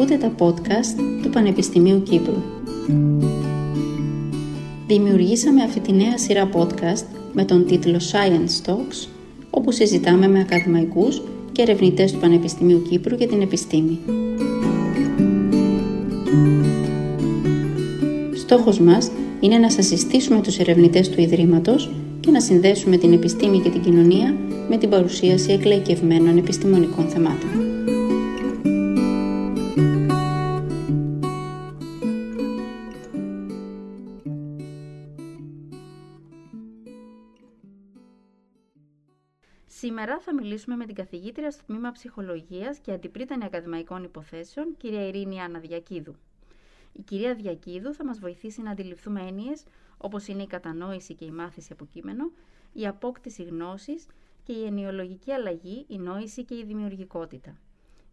Ακούτε τα podcast του Πανεπιστημίου Κύπρου. Δημιουργήσαμε αυτή τη νέα σειρά podcast με τον τίτλο Science Talks, όπου συζητάμε με ακαδημαϊκούς και ερευνητές του Πανεπιστημίου Κύπρου για την επιστήμη. Στόχος μας είναι να σας συστήσουμε τους ερευνητές του Ιδρύματος και να συνδέσουμε την επιστήμη και την κοινωνία με την παρουσίαση εκλαϊκευμένων επιστημονικών θεμάτων. Σήμερα θα μιλήσουμε με την καθηγήτρια στο τμήμα Ψυχολογίας και Αντιπρίτανη Ακαδημαϊκών Υποθέσεων, κυρία Ειρήνη Άννα Διακίδου. Η κυρία Διακίδου θα μας βοηθήσει να αντιληφθούμε έννοιες όπως είναι η κατανόηση και η μάθηση από κείμενο, η απόκτηση γνώσης και η ενοιολογική αλλαγή, η νόηση και η δημιουργικότητα.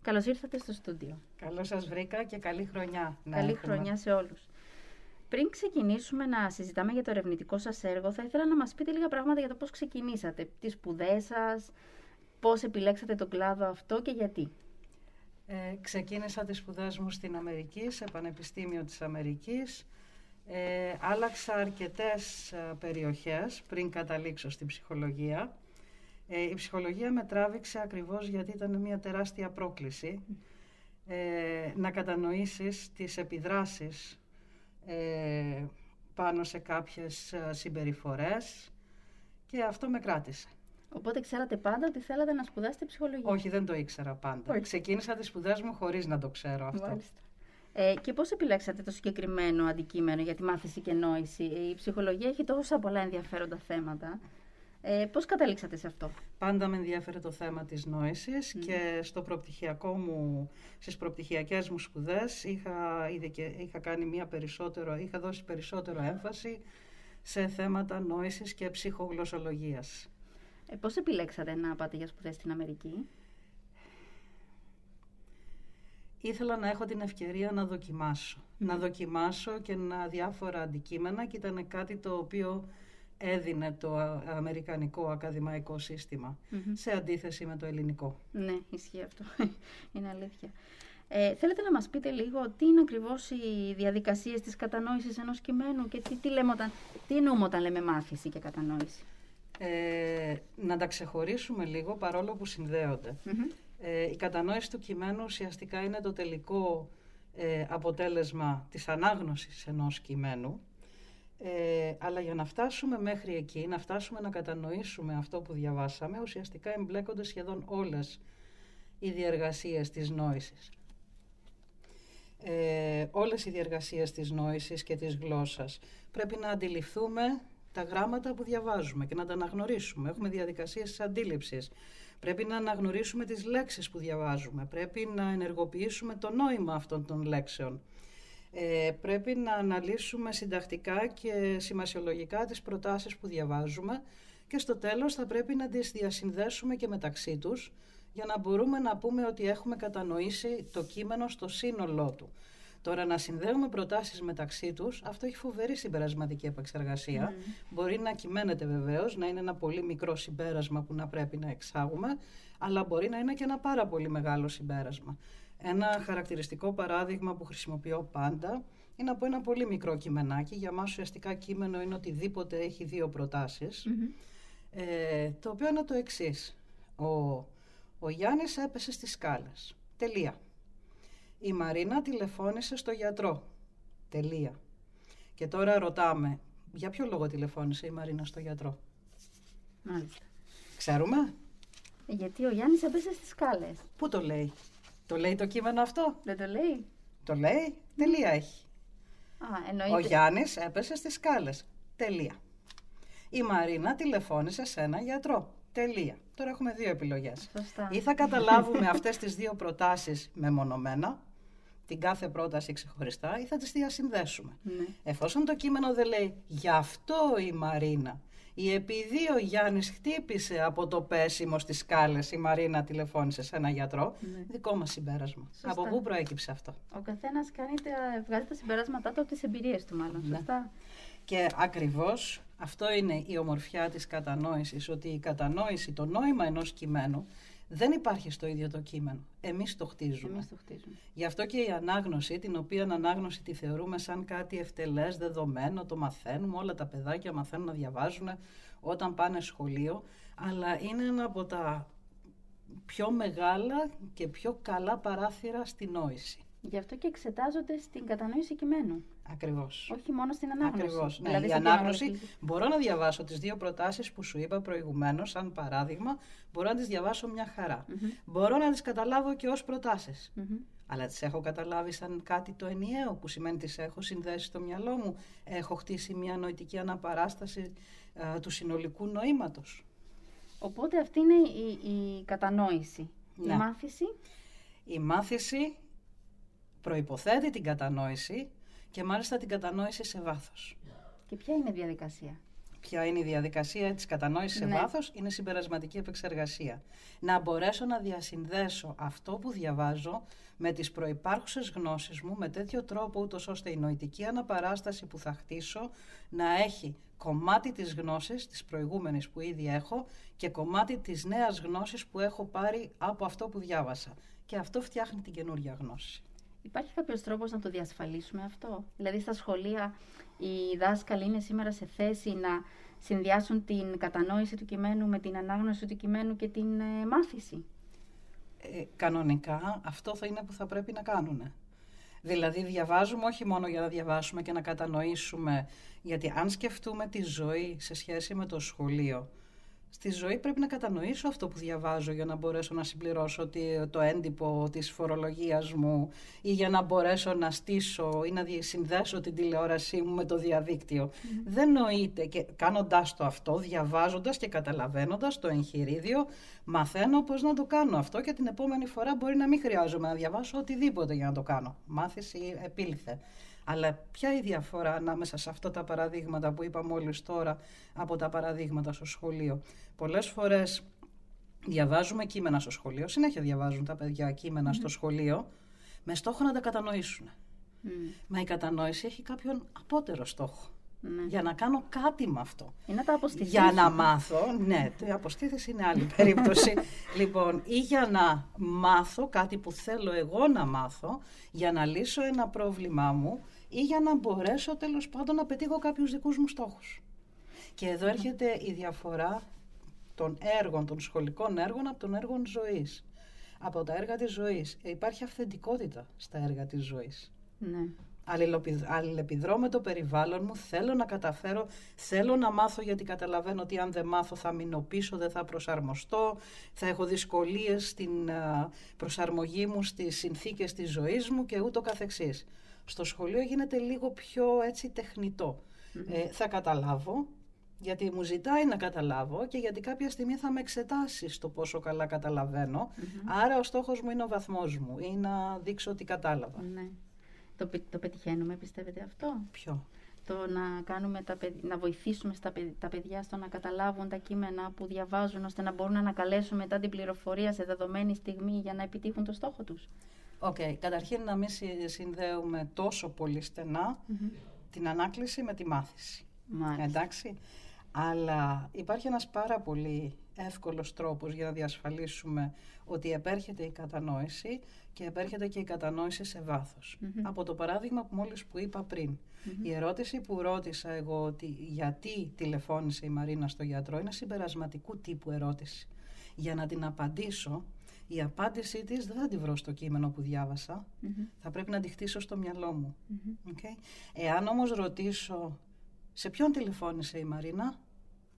Καλώς ήρθατε στο στούντιο. Καλώς σας βρήκα και καλή χρονιά. Καλή χρονιά σε όλους. Πριν ξεκινήσουμε να συζητάμε για το ερευνητικό σας έργο, θα ήθελα να μας πείτε λίγα πράγματα για το πώς ξεκινήσατε, τις σπουδές σας, πώς επιλέξατε τον κλάδο αυτό και γιατί. Ε, ξεκίνησα τις σπουδές μου στην Αμερική, σε Πανεπιστήμιο της Αμερικής. Ε, άλλαξα αρκετές ε, περιοχές πριν καταλήξω στην ψυχολογία. Ε, η ψυχολογία με τράβηξε ακριβώς γιατί ήταν μια τεράστια πρόκληση ε, να κατανοήσεις τις επιδράσεις ε, πάνω σε κάποιες συμπεριφορές και αυτό με κράτησε. Οπότε ξέρατε πάντα ότι θέλατε να σπουδάσετε ψυχολογία. Όχι, δεν το ήξερα πάντα. Όχι. Ξεκίνησα τις σπουδές μου χωρίς να το ξέρω αυτό. Μάλιστα. Ε, και πώς επιλέξατε το συγκεκριμένο αντικείμενο για τη μάθηση και νόηση. Η ψυχολογία έχει τόσα πολλά ενδιαφέροντα θέματα. Ε, πώς καταλήξατε σε αυτό; Πάντα με ενδιαφέρε το θέμα της νόησης και στο προπτυχιακό μου, στις προπτυχιακές μου σπουδές είχα, είχα, κάνει μια περισσότερο, είχα δώσει περισσότερο έμφαση σε θέματα νόησης και ψυχογλωσσολογίας. Ε, πώς επιλέξατε να πάτε για σπουδές στην Αμερική; Ήθελα να έχω την ευκαιρία να δοκιμάσω. Να δοκιμάσω και να διάφορα αντικείμενα και ήταν κάτι το οποίο έδινε το αμερικανικό ακαδημαϊκό σε αντίθεση με το ελληνικό. Ναι, ισχύει αυτό. είναι αλήθεια. Ε, θέλετε να μας πείτε λίγο τι είναι ακριβώς οι διαδικασίες της κατανόησης ενός κειμένου και τι, τι, λέμε όταν, τι εννοούμε όταν λέμε μάθηση και κατανόηση; Ε, να τα ξεχωρίσουμε λίγο παρόλο που συνδεονται Ε, η κατανόηση του κειμένου ουσιαστικά είναι το τελικό ε, αποτέλεσμα της ανάγνωσης ενός κειμένου ε, αλλά για να φτάσουμε μέχρι εκεί, να φτάσουμε να κατανοήσουμε αυτό που διαβάσαμε, ουσιαστικά εμπλέκονται σχεδόν όλες οι διεργασίες της νόησης. Ε, όλες οι διεργασίες της νόησης και της γλώσσας. Πρέπει να αντιληφθούμε τα γράμματα που διαβάζουμε και να τα αναγνωρίσουμε. Έχουμε διαδικασίες της αντίληψης. Πρέπει να αναγνωρίσουμε τις λέξεις που διαβάζουμε. Πρέπει να ενεργοποιήσουμε το νόημα αυτών των λέξεων. Ε, πρέπει να αναλύσουμε συντακτικά και σημασιολογικά τις προτάσεις που διαβάζουμε και στο τέλος θα πρέπει να τις διασυνδέσουμε και μεταξύ τους για να μπορούμε να πούμε ότι έχουμε κατανοήσει το κείμενο στο σύνολό του. Τώρα να συνδέουμε προτάσεις μεταξύ τους, αυτό έχει φοβερή συμπερασματική επεξεργασία. Mm. Μπορεί να κυμαίνεται βεβαίως, να είναι ένα πολύ μικρό συμπέρασμα που να πρέπει να εξάγουμε, αλλά μπορεί να είναι και ένα πάρα πολύ μεγάλο συμπέρασμα. Ένα χαρακτηριστικό παράδειγμα που χρησιμοποιώ πάντα είναι από ένα πολύ μικρό κειμενάκι. Για μας ουσιαστικά κείμενο είναι οτιδήποτε έχει δύο Ε, το οποίο είναι το εξής. Ο, ο Γιάννης έπεσε στις σκάλες. Τελεία. Η Μαρίνα τηλεφώνησε στο γιατρό. Τελεία. Και τώρα ρωτάμε, για ποιο λόγο τηλεφώνησε η Μαρίνα στο γιατρό; Μάλιστα. Ξέρουμε; Γιατί ο Γιάννης έπεσε στις σκάλες. Πού το λέει; Το λέει το κείμενο αυτό; Δεν το λέει. Το λέει. Τελεία έχει. Α, εννοείται. Ο Γιάννης έπεσε στις σκάλες. Τελεία. Η Μαρίνα τηλεφώνησε σε ένα γιατρό. Τελεία. Τώρα έχουμε δύο επιλογές. Σωστά. Ή θα καταλάβουμε αυτές τις δύο προτάσεις μεμονωμένα, την κάθε πρόταση ξεχωριστά, ή θα τις διασυνδέσουμε. Ναι. Εφόσον το κείμενο δεν λέει «Γι' αυτό η Μαρίνα ή επειδή ο Γιάννης χτύπησε από το πέσιμο στις σκάλες, η Μαρίνα τηλεφώνησε σε ένα γιατρό. Ναι. Δικό μας συμπέρασμα. Από πού προέκυψε αυτό; Ο καθένας βγάζει τα συμπεράσματά του από τις εμπειρίες του, μάλλον. Ναι. Σωστά; Και ακριβώς αυτό είναι η ομορφιά της κατανόησης, ότι η κατανόηση, το νόημα ενός κειμένου δεν υπάρχει στο ίδιο το κείμενο. Εμείς το χτίζουμε. Εμείς το χτίζουμε. Γι' αυτό και η ανάγνωση, την οποία ανάγνωση τη θεωρούμε σαν κάτι ευτελές, δεδομένο, το μαθαίνουμε, όλα τα παιδάκια μαθαίνουν να διαβάζουν όταν πάνε σχολείο, αλλά είναι ένα από τα πιο μεγάλα και πιο καλά παράθυρα στη νόηση. Γι' αυτό και εξετάζονται στην κατανόηση κειμένου. Ακριβώς. Όχι μόνο στην ανάγνωση. Ακριβώς. Ναι, Δηλαδή, η στην ανάγνωση. διαγραφή. Μπορώ να διαβάσω τις δύο προτάσεις που σου είπα προηγουμένως, σαν παράδειγμα. Μπορώ να τις διαβάσω μια χαρά. Μμμ. Μπορώ να τις καταλάβω και ως προτάσεις. Μμμ. Αλλά τις έχω καταλάβει σαν κάτι το ενιαίο, που σημαίνει τις έχω συνδέσει στο μυαλό μου. Έχω χτίσει μια νοητική αναπαράσταση α, του συνολικού νοήματος. Οπότε αυτή είναι η, η κατανόηση. Ναι. Η μάθηση. Η μάθηση προϋποθέτει την κατανόηση και μάλιστα την κατανόηση σε βάθος. Και ποια είναι η διαδικασία; Ποια είναι η διαδικασία της κατανόησης σε Ναι. βάθος, είναι συμπερασματική επεξεργασία. Να μπορέσω να διασυνδέσω αυτό που διαβάζω με τις προϋπάρχουσες γνώσεις μου με τέτοιο τρόπο ούτως ώστε η νοητική αναπαράσταση που θα χτίσω να έχει κομμάτι της γνώσης, της προηγούμενης που ήδη έχω και κομμάτι της νέας γνώσης που έχω πάρει από αυτό που διάβασα. Και αυτό φτιάχνει την καινούργια γνώση. Υπάρχει κάποιος τρόπος να το διασφαλίσουμε αυτό; Δηλαδή στα σχολεία οι δάσκαλοι είναι σήμερα σε θέση να συνδυάσουν την κατανόηση του κειμένου με την ανάγνωση του κειμένου και την ε, μάθηση; Ε, κανονικά αυτό θα είναι που θα πρέπει να κάνουν. Δηλαδή διαβάζουμε όχι μόνο για να διαβάσουμε και να κατανοήσουμε, γιατί αν σκεφτούμε τη ζωή σε σχέση με το σχολείο, στη ζωή πρέπει να κατανοήσω αυτό που διαβάζω για να μπορέσω να συμπληρώσω τη- το έντυπο της φορολογίας μου ή για να μπορέσω να στήσω ή να δι- συνδέσω την τηλεόρασή μου με το διαδίκτυο. Δεν νοείται και κάνοντας το αυτό, διαβάζοντας και καταλαβαίνοντας το εγχειρίδιο, μαθαίνω πώς να το κάνω αυτό και την επόμενη φορά μπορεί να μην χρειάζομαι να διαβάσω οτιδήποτε για να το κάνω. Μάθηση επήλθε. Αλλά ποια η διαφορά ανάμεσα σε αυτά τα παραδείγματα που είπα μόλις τώρα από τα παραδείγματα στο σχολείο; Πολλές φορές διαβάζουμε κείμενα στο σχολείο, συνέχεια διαβάζουν τα παιδιά κείμενα στο σχολείο, με στόχο να τα κατανοήσουν. Μμ, Μα η κατανόηση έχει κάποιον απότερο στόχο. ναι. Για να κάνω κάτι με αυτό. Ή να τα αποστηθείς. Για να μάθω, ναι, η αποστήθηση είναι άλλη περίπτωση. λοιπόν, ή για να μάθω κάτι που θέλω εγώ να μάθω, για να λύσω ένα πρόβλημά μου ή για να μπορέσω τέλος πάντων να πετύχω κάποιους δικούς μου στόχους. Και εδώ έρχεται η διαφορά των έργων, των σχολικών έργων από των έργων ζωής. Από τα έργα της ζωής. Ε, Υπάρχει αυθεντικότητα στα έργα της ζωής Ναι. αλληλοπιδ- αλληλεπιδρώ με το περιβάλλον μου, θέλω να καταφέρω, θέλω να μάθω γιατί καταλαβαίνω ότι αν δεν μάθω θα μείνω πίσω, δεν θα προσαρμοστώ, θα έχω δυσκολίες στην α, προσαρμογή μου στις συνθήκες της ζωής μου και ούτω καθεξής. Στο σχολείο γίνεται λίγο πιο έτσι τεχνητό. Ε, θα καταλάβω, γιατί μου ζητάει να καταλάβω και γιατί κάποια στιγμή θα με εξετάσεις στο πόσο καλά καταλαβαίνω. Άρα ο στόχος μου είναι ο βαθμός μου ή να δείξω ότι κατάλαβα. ναι. Το, πε- το πετυχαίνουμε, πιστεύετε αυτό; Ποιο; Το να, κάνουμε τα, παιδ- να βοηθήσουμε στα, παιδ- τα παιδιά στο να καταλάβουν τα κείμενα που διαβάζουν, ώστε να μπορούν να ανακαλέσουν μετά την πληροφορία σε δεδομένη στιγμή για να επιτύχουν το στόχο τους; Οκ, καταρχήν να μην συ- συνδέουμε τόσο πολύ στενά την ανάκληση με τη μάθηση. Μάλιστα. Εντάξει. Αλλά υπάρχει ένας πάρα πολύ εύκολος τρόπος για να διασφαλίσουμε ότι επέρχεται η κατανόηση και επέρχεται και η κατανόηση σε βάθος. Μμμ. Από το παράδειγμα που μόλις που είπα πριν. Η ερώτηση που ρώτησα εγώ ότι γιατί τηλεφώνησε η Μαρίνα στο γιατρό είναι συμπερασματικού τύπου ερώτηση. Για να την απαντήσω, η απάντησή της δεν θα τη βρω στο κείμενο που διάβασα. Μμμ. Θα πρέπει να τη χτίσω στο μυαλό μου. Μμμ. Okay. Εάν όμως ρωτήσω σε ποιον τηλεφώνησε η Μαρίνα,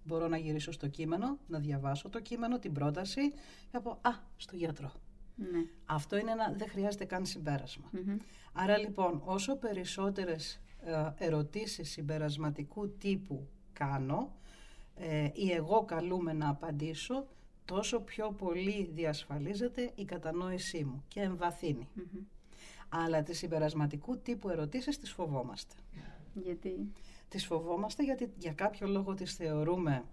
μπορώ να γυρίσω στο κείμενο, να διαβάσω το κείμενο, την πρόταση και να πω «Α, στο γιατρό». Ναι. Αυτό είναι ένα, δεν χρειάζεται καν συμπέρασμα. Μμμ. Άρα λοιπόν, όσο περισσότερες ε, ερωτήσεις συμπερασματικού τύπου κάνω ε, ή εγώ καλούμε να απαντήσω, τόσο πιο πολύ διασφαλίζεται η κατανόησή μου και εμβαθύνει. Μμμ. Αλλά τις συμπερασματικού τύπου ερωτήσεις τις φοβόμαστε. Γιατί; Τις φοβόμαστε γιατί για κάποιο λόγο τις θεωρούμε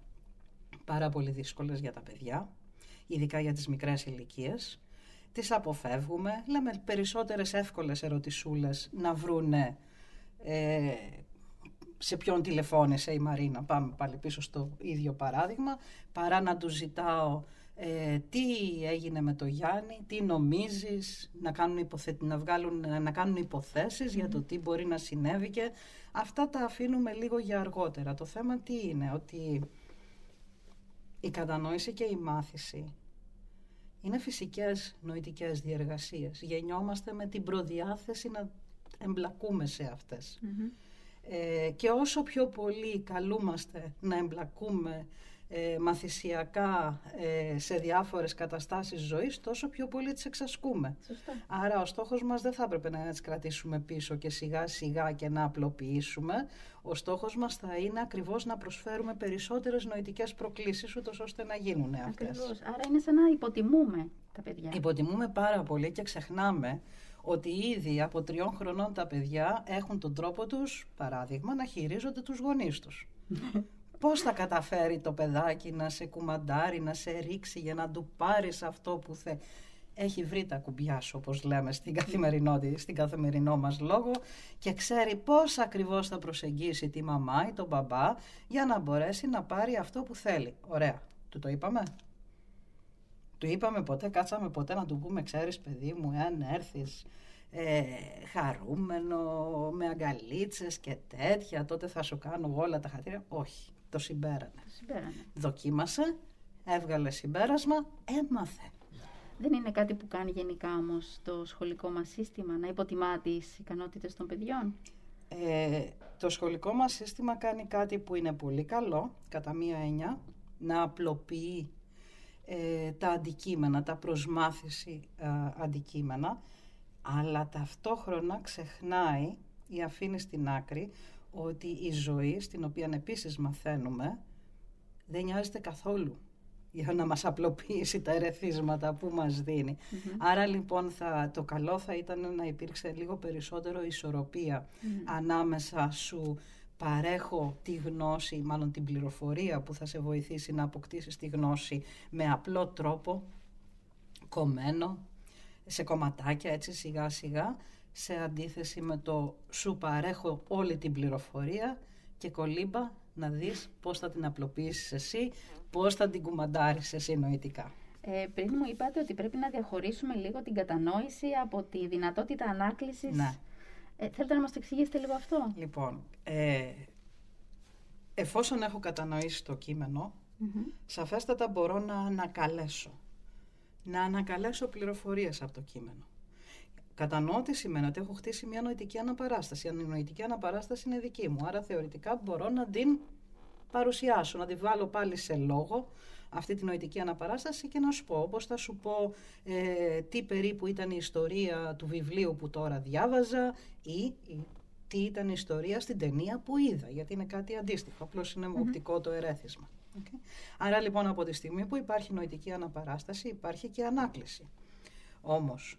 πάρα πολύ δύσκολες για τα παιδιά, ειδικά για τις μικρές ηλικίες. Τις αποφεύγουμε, λέμε περισσότερες εύκολες ερωτησούλες να βρούνε ε, σε ποιον τηλεφώνησε η Μαρίνα, πάμε πάλι πίσω στο ίδιο παράδειγμα, παρά να του ζητάω ε, τι έγινε με το Γιάννη, τι νομίζεις, να κάνουν, υποθε... να βγάλουν, να κάνουν υποθέσεις για το τι μπορεί να συνέβη και αυτά τα αφήνουμε λίγο για αργότερα. Το θέμα τι είναι, ότι η κατανόηση και η μάθηση είναι φυσικές νοητικές διεργασίες. Γεννιόμαστε με την προδιάθεση να εμπλακούμε σε αυτες Ε, και όσο πιο πολύ καλούμαστε να εμπλακούμε ε, μαθησιακά ε, σε διάφορες καταστάσεις ζωής, τόσο πιο πολύ τις εξασκούμε. Άρα ο στόχος μας δεν θα έπρεπε να τις κρατήσουμε πίσω και σιγά σιγά και να απλοποιήσουμε. Ο στόχος μας θα είναι ακριβώς να προσφέρουμε περισσότερες νοητικές προκλήσεις, ούτως ώστε να γίνουν αυτές. Ακριβώς. Άρα είναι σαν να υποτιμούμε τα παιδιά. Υποτιμούμε πάρα πολύ και ξεχνάμε ότι ήδη από τριών χρονών τα παιδιά έχουν τον τρόπο τους, παράδειγμα, να χειρίζονται τους γονείς τους. Πώς θα καταφέρει το παιδάκι να σε κουμαντάρει, να σε ρίξει για να του πάρεις αυτό που θε; Έχει βρει τα κουμπιά σου, όπως λέμε, στην, καθημερινότητα, στην καθημερινό μας λόγο και ξέρει πώς ακριβώς θα προσεγγίσει τη μαμά ή τον μπαμπά για να μπορέσει να πάρει αυτό που θέλει. Ωραία. Του το είπαμε; Του είπαμε ποτέ, κάτσαμε ποτέ να του πούμε, ξέρεις παιδί μου, εάν έρθεις ε, χαρούμενο, με αγκαλίτσες και τέτοια, τότε θα σου κάνω όλα τα χατήρια. Όχι. Το συμπέρανε. Δοκίμασε, έβγαλε συμπέρασμα, έμαθε. Δεν είναι κάτι που κάνει γενικά όμως το σχολικό μας σύστημα, να υποτιμά τις ικανότητες των παιδιών; Ε, το σχολικό μας σύστημα κάνει κάτι που είναι πολύ καλό, κατά μία έννοια, να απλοποιεί ε, τα αντικείμενα, τα προσμάθηση ε, αντικείμενα, αλλά ταυτόχρονα ξεχνάει ή αφήνει στην άκρη ότι η ζωή, στην οποία επίσης μαθαίνουμε, δεν νοιάζεται καθόλου για να μας απλοποιήσει τα ερεθίσματα που μας δινει Άρα λοιπόν θα, το καλό θα ήταν να υπήρξε λίγο περισσότερο ανάμεσα σου παρέχω τη γνώση, μάλλον την πληροφορία που θα σε βοηθήσει να αποκτήσεις τη γνώση με απλό τρόπο, κομμένο, σε κομματάκια έτσι σιγά σιγά σε αντίθεση με το σου παρέχω όλη την πληροφορία και κολύμπα να δεις πώς θα την απλοποιήσεις εσύ, πώς θα την κουμαντάρεις εσύ νοητικά. Ε, πριν μου είπατε ότι πρέπει να διαχωρίσουμε λίγο την κατανόηση από τη δυνατότητα ανάκλησης. Ναι. Ε, θέλετε να μας το εξηγήσετε λίγο αυτό; Λοιπόν, ε, εφόσον έχω κατανοήσει το κείμενο, σαφέστατα μπορώ να ανακαλέσω. Να ανακαλέσω πληροφορίες από το κείμενο. Κατανοώ τι σημαίνει ότι έχω χτίσει μια νοητική αναπαράσταση. Αν η νοητική αναπαράσταση είναι δική μου, άρα θεωρητικά μπορώ να την παρουσιάσω, να τη βάλω πάλι σε λόγο αυτή τη νοητική αναπαράσταση και να σου πω, όπως θα σου πω ε, τι περίπου ήταν η ιστορία του βιβλίου που τώρα διάβαζα ή, τι ήταν η ιστορία στην ταινία που είδα, γιατί είναι κάτι αντίστοιχο, απλώς είναι οπτικό το ερέθισμα. Okay. Άρα λοιπόν από τη στιγμή που υπάρχει νοητική αναπαράσταση υπάρχει και ανάκληση. Όμως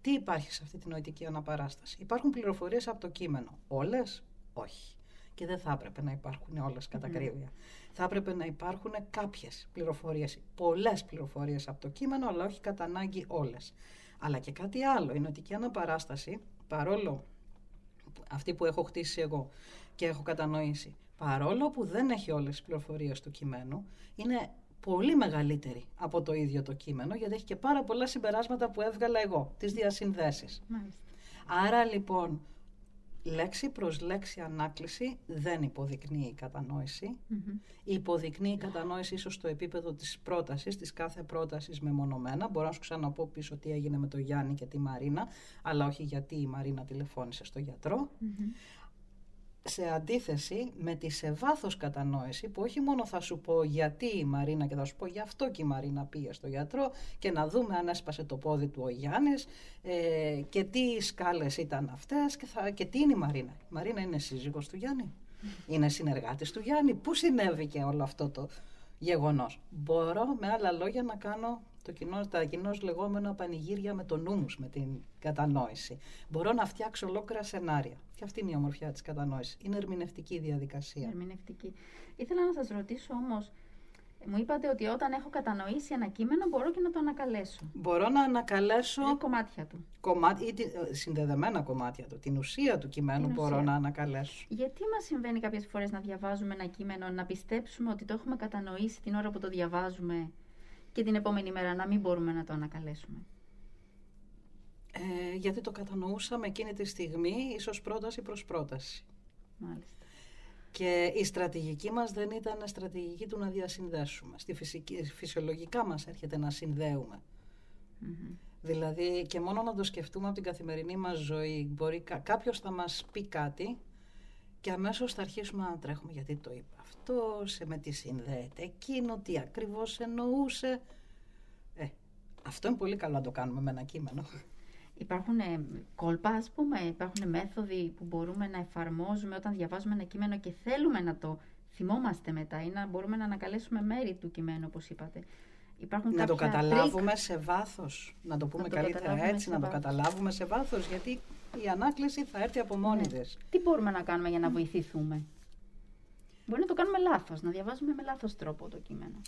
τι υπάρχει σε αυτή τη νοητική αναπαράσταση; Υπάρχουν πληροφορίες από το κείμενο. Όλες, όχι. Και δεν θα έπρεπε να υπάρχουν όλες κατά κρύβια. Θα έπρεπε να υπάρχουν κάποιες πληροφορίες, πολλές πληροφορίες από το κείμενο, αλλά όχι κατά ανάγκη όλες. Αλλά και κάτι άλλο, η νοητική αναπαράσταση, παρόλο αυτή που έχω χτίσει εγώ και έχω κατανοήσει, παρόλο που δεν έχει όλες τις πληροφορίες του κειμένου, είναι πολύ μεγαλύτερη από το ίδιο το κείμενο, γιατί έχει και πάρα πολλά συμπεράσματα που έβγαλα εγώ, τις διασυνδέσεις. Άρα λοιπόν, λέξη προς λέξη ανάκληση δεν υποδεικνύει η κατανόηση. Υποδεικνύει η κατανόηση ίσως στο επίπεδο της πρότασης, της κάθε πρότασης μεμονωμένα. Μπορώ να σου ξαναπώ πίσω τι έγινε με το Γιάννη και τη Μαρίνα, αλλά όχι γιατί η Μαρίνα τηλεφώνησε στο γιατρο σε αντίθεση με τη σε βάθος κατανόηση που όχι μόνο θα σου πω γιατί η Μαρίνα και θα σου πω γι' αυτό και η Μαρίνα πήγε στο γιατρό και να δούμε αν έσπασε το πόδι του ο Γιάννης ε, και τι σκάλες ήταν αυτές και, θα, και τι είναι η Μαρίνα. Η Μαρίνα είναι σύζυγος του Γιάννη, είναι συνεργάτης του Γιάννη. Πού συνέβηκε όλο αυτό το γεγονός; Μπορώ με άλλα λόγια να κάνω το κοινό, τα κοινώς λεγόμενα πανηγύρια με το νου με την κατανόηση. Μπορώ να φτιάξω ολόκληρα σενάρια. Και αυτή είναι η ομορφιά της κατανόησης. Είναι ερμηνευτική διαδικασία. Ερμηνευτική. Ήθελα να σας ρωτήσω όμως, μου είπατε ότι όταν έχω κατανοήσει ένα κείμενο μπορώ και να το ανακαλέσω. Μπορώ να ανακαλέσω. Είναι κομμάτια του. Κομμάτι, ή ε, συνδεδεμένα κομμάτια του. Την ουσία του κειμένου μπορώ να ανακαλέσω. Γιατί μας συμβαίνει κάποιες φορές να διαβάζουμε ένα κείμενο, να πιστέψουμε ότι το έχουμε κατανοήσει την ώρα που το διαβάζουμε και την επόμενη μέρα να μην μπορούμε να το ανακαλέσουμε; Ε, γιατί το κατανοούσαμε εκείνη τη στιγμή, ίσως πρόταση προς πρόταση. Μάλιστα. Και η στρατηγική μας δεν ήταν στρατηγική του να διασυνδέσουμε. Στη φυσική, φυσιολογικά μας έρχεται να συνδεουμε Δηλαδή και μόνο να το σκεφτούμε από την καθημερινή μας ζωή. Μπορεί κάποιος θα μας πει κάτι και αμέσως θα αρχίσουμε να τρέχουμε γιατί το είπε αυτό, σε με τι συνδέεται εκείνο, τι ακριβώς εννοούσε. Ε, αυτό είναι πολύ καλό να το κάνουμε με ένα κείμενο. Υπάρχουν ε, κόλπα, ας πούμε, υπάρχουν μέθοδοι που μπορούμε να εφαρμόζουμε όταν διαβάζουμε ένα κείμενο και θέλουμε να το θυμόμαστε μετά ή να μπορούμε να ανακαλέσουμε μέρη του κειμένου, όπως είπατε. Υπάρχουν να το καταλάβουμε σε βάθος, να το πούμε καλύτερα έτσι, να το καταλάβουμε σε βάθος, γιατί η ανάκληση θα έρθει από μόνη ναι. Τι μπορούμε να κάνουμε για να βοηθηθούμε; Μπορεί να το κάνουμε λάθος, να διαβάζουμε με λάθος τρόπο το κείμενο.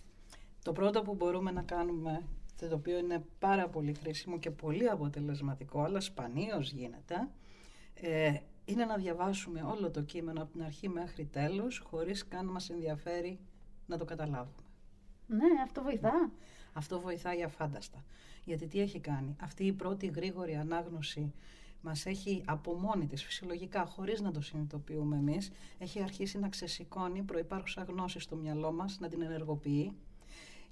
Το πρώτο που μπορούμε να κάνουμε το οποίο είναι πάρα πολύ χρήσιμο και πολύ αποτελεσματικό, αλλά σπανίως γίνεται, ε, είναι να διαβάσουμε όλο το κείμενο από την αρχή μέχρι τέλος, χωρίς καν μας ενδιαφέρει να το καταλάβουμε. Ναι, αυτό βοηθά. Αυτό βοηθάει αφάνταστα. Γιατί τι έχει κάνει; Αυτή η πρώτη γρήγορη ανάγνωση μας έχει από μόνη της, φυσιολογικά, χωρίς να το συνειδητοποιούμε εμείς, έχει αρχίσει να ξεσηκώνει προϋπάρχουσας γνώσης στο μυαλό μας, να την ενεργοποιεί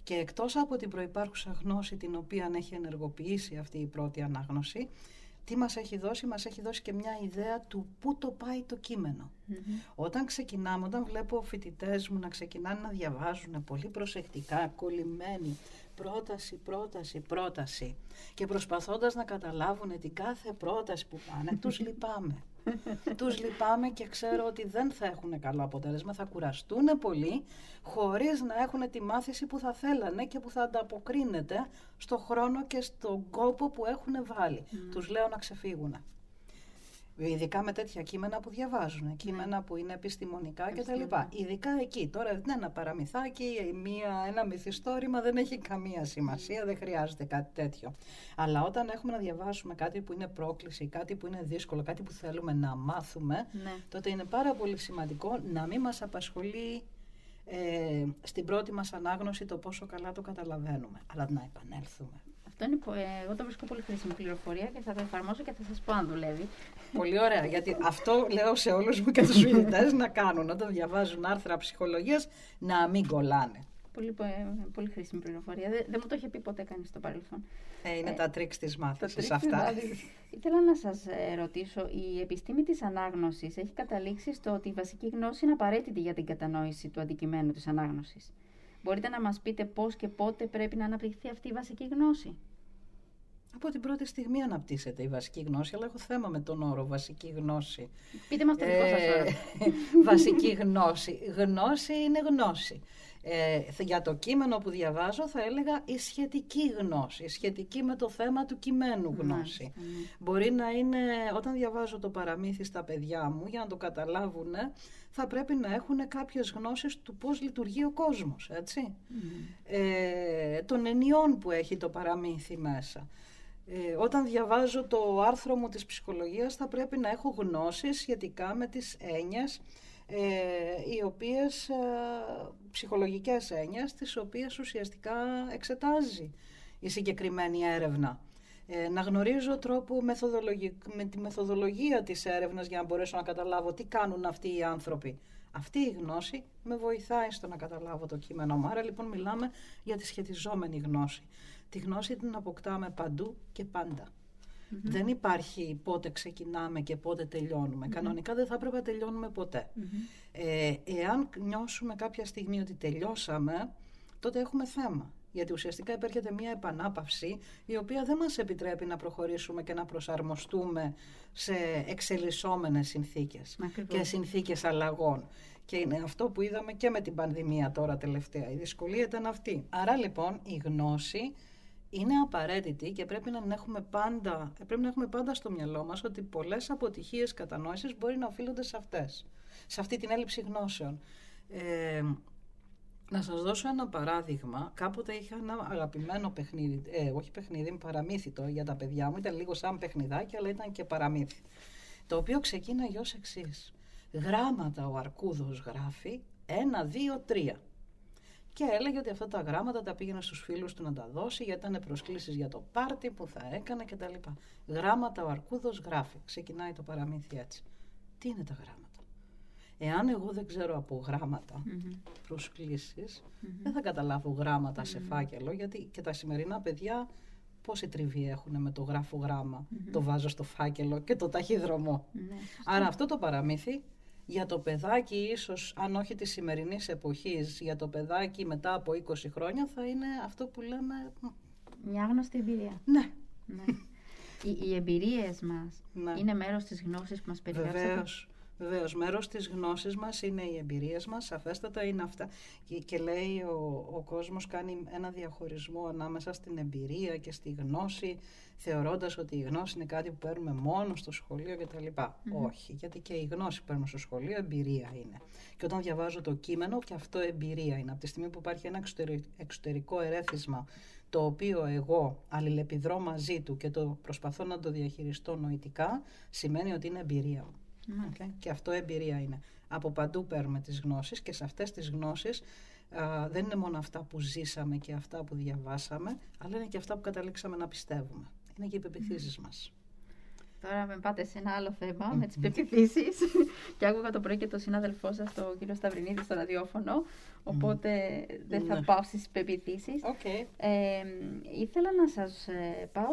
και εκτός από την προϋπάρχουσα γνώση την οποία έχει ενεργοποιήσει αυτή η πρώτη ανάγνωση, τι μας έχει δώσει, μας έχει δώσει και μια ιδέα του πού το πάει το κειμενο Όταν ξεκινάμε, όταν βλέπω φοιτητές μου να ξεκινάνε να διαβάζουν πολύ προσεκτικά, κολλημένοι, πρόταση, πρόταση, πρόταση και προσπαθώντας να καταλάβουν την κάθε πρόταση που πάνε, τους λυπάμαι. τους λυπάμαι και ξέρω ότι δεν θα έχουν καλό αποτέλεσμα, θα κουραστούν πολύ χωρίς να έχουν τη μάθηση που θα θέλανε και που θα ανταποκρίνεται στο χρόνο και στον κόπο που έχουν βάλει. Mm. Τους λέω να ξεφύγουν. Ειδικά με τέτοια κείμενα που διαβάζουν, ναι. κείμενα που είναι επιστημονικά κτλ. Ειδικά εκεί. Τώρα είναι ένα παραμυθάκι, μία, ένα μυθιστόρημα δεν έχει καμία σημασία, δεν χρειάζεται κάτι τέτοιο. Αλλά όταν έχουμε να διαβάσουμε κάτι που είναι πρόκληση, κάτι που είναι δύσκολο, κάτι που θέλουμε να μάθουμε, ναι. τότε είναι πάρα πολύ σημαντικό να μην μας απασχολεί ε, στην πρώτη μας ανάγνωση το πόσο καλά το καταλαβαίνουμε, αλλά να επανέλθουμε. Αυτό είναι, ε, εγώ το βρίσκω πολύ χρήσιμη πληροφορία και θα το εφαρμόσω και θα σας πω αν δουλεύει. Πολύ ωραία, γιατί αυτό λέω σε όλους μου και τους φοιτητές να κάνουν όταν διαβάζουν άρθρα ψυχολογίας να μην κολλάνε. Πολύ, ε, πολύ χρήσιμη πληροφορία. Δεν, δεν μου το είχε πει ποτέ κανείς στο παρελθόν. Ε, είναι ε, τα τρίξ της μάθησης αυτά. Ήθελα να σας ε, ρωτήσω, η επιστήμη της ανάγνωσης έχει καταλήξει στο ότι η βασική γνώση είναι απαραίτητη για την κατανόηση του αντικειμένου της ανάγνωσης. Μπορείτε να μας πείτε πώς και πότε πρέπει να αναπτυχθεί αυτή η βασική γνώση; Από την πρώτη στιγμή αναπτύσσεται η βασική γνώση, αλλά έχω θέμα με τον όρο βασική γνώση. Πείτε μας το δικό σας όρο. βασική γνώση. Γνώση είναι γνώση. Ε, για το κείμενο που διαβάζω θα έλεγα η σχετική γνώση, η σχετική με το θέμα του κειμένου γνώση. Ναι. Μπορεί να είναι, όταν διαβάζω το παραμύθι στα παιδιά μου, για να το καταλάβουν, θα πρέπει να έχουν κάποιες γνώσεις του πώς λειτουργεί ο κόσμος, έτσι. Ε, των ενιών που έχει το παραμύθι μέσα. Ε, όταν διαβάζω το άρθρο μου της ψυχολογίας θα πρέπει να έχω γνώσεις σχετικά με τις έννοιες ε, οι οποίες, ε, ψυχολογικές έννοιες, τις οποίες ουσιαστικά εξετάζει η συγκεκριμένη έρευνα. Ε, να γνωρίζω τρόπο με τη μεθοδολογία της έρευνας για να μπορέσω να καταλάβω τι κάνουν αυτοί οι άνθρωποι. Αυτή η γνώση με βοηθάει στο να καταλάβω το κείμενο μου. Άρα λοιπόν μιλάμε για τη σχετιζόμενη γνώση. Τη γνώση την αποκτάμε παντού και πάντα. Δεν υπάρχει πότε ξεκινάμε και πότε Κανονικά δεν θα έπρεπε να τελειώνουμε Ε, εάν νιώσουμε κάποια στιγμή ότι τελειώσαμε, τότε έχουμε θέμα. Γιατί ουσιαστικά υπέρχεται μια επανάπαυση η οποία δεν μας επιτρέπει να προχωρήσουμε και να προσαρμοστούμε σε εξελισσόμενες συνθήκες και συνθήκες αλλαγών. Και είναι αυτό που είδαμε και με την πανδημία τώρα τελευταία. Η δυσκολία ήταν αυτή. Άρα λοιπόν η γνώση είναι απαραίτητη και πρέπει να, έχουμε πάντα, πρέπει να έχουμε πάντα στο μυαλό μας ότι πολλές αποτυχίες κατανόησης μπορεί να οφείλονται σε αυτές, σε αυτή την έλλειψη γνώσεων. Ε, να σας δώσω ένα παράδειγμα. Κάποτε είχα ένα αγαπημένο παιχνίδι, ε, όχι παιχνίδι, παραμύθι για τα παιδιά μου. Ήταν λίγο σαν παιχνιδάκι, αλλά ήταν και παραμύθι. Το οποίο ξεκίναγε ως εξής. Γράμματα ο Αρκούδος γράφει, ένα, δύο, τρία. Και έλεγε ότι αυτά τα γράμματα τα πήγαινε στους φίλους του να τα δώσει γιατί ήταν προσκλήσεις για το πάρτι που θα έκανε κτλ. Γράμματα ο Αρκούδος γράφει. Ξεκινάει το παραμύθι έτσι. Τι είναι τα γράμματα; Εάν εγώ δεν ξέρω από γράμματα προσκλησεις δεν θα καταλάβω γράμματα σε φάκελο, γιατί και τα σημερινά παιδιά πόση τριβή έχουν με το γράφω γράμμα, το βάζω στο φάκελο και το ταχύδρομο. Ναι, Άρα αυτό το παραμύθι για το παιδάκι ίσως, αν όχι της σημερινής εποχής, για το παιδάκι μετά από 20 χρόνια θα είναι αυτό που λέμε... Μια άγνωστη εμπειρία. Ναι. ναι. Οι, οι εμπειρίες μας ναι. είναι μέρος της γνώσης που μας περιγράψατε. Βεβαίως. Βεβαίως, μέρος της γνώσης μας είναι οι εμπειρίες μας. Σαφέστατα είναι αυτά. Και, λέει ο, ο κόσμος κάνει ένα διαχωρισμό ανάμεσα στην εμπειρία και στη γνώση, θεωρώντας ότι η γνώση είναι κάτι που παίρνουμε μόνο στο σχολείο κτλ. Mm-hmm. Όχι, γιατί και η γνώση που παίρνουμε στο σχολείο εμπειρία είναι. Και όταν διαβάζω το κείμενο, και αυτό εμπειρία είναι. Από τη στιγμή που υπάρχει ένα εξωτερικό ερέθισμα το οποίο εγώ αλληλεπιδρώ μαζί του και το προσπαθώ να το διαχειριστώ νοητικά, σημαίνει ότι είναι εμπειρία μου. Okay. Και αυτό εμπειρία είναι. Από παντού παίρνουμε τις γνώσεις και σε αυτές τις γνώσεις α, δεν είναι μόνο αυτά που ζήσαμε και αυτά που διαβάσαμε, αλλά είναι και αυτά που καταλήξαμε να πιστεύουμε. Είναι και οι πεπιθήσεις mm. μας. Τώρα με πάτε σε ένα άλλο θέμα, με τις πεπιθήσεις. και άκουγα το πρωί και τον συνάδελφό σας, τον κύριο Σταυρινίδη, στο ραδιόφωνο. Οπότε δεν θα ναι. πάω στις πεπιθήσεις. Okay. Ε, ήθελα να σας ε, πάω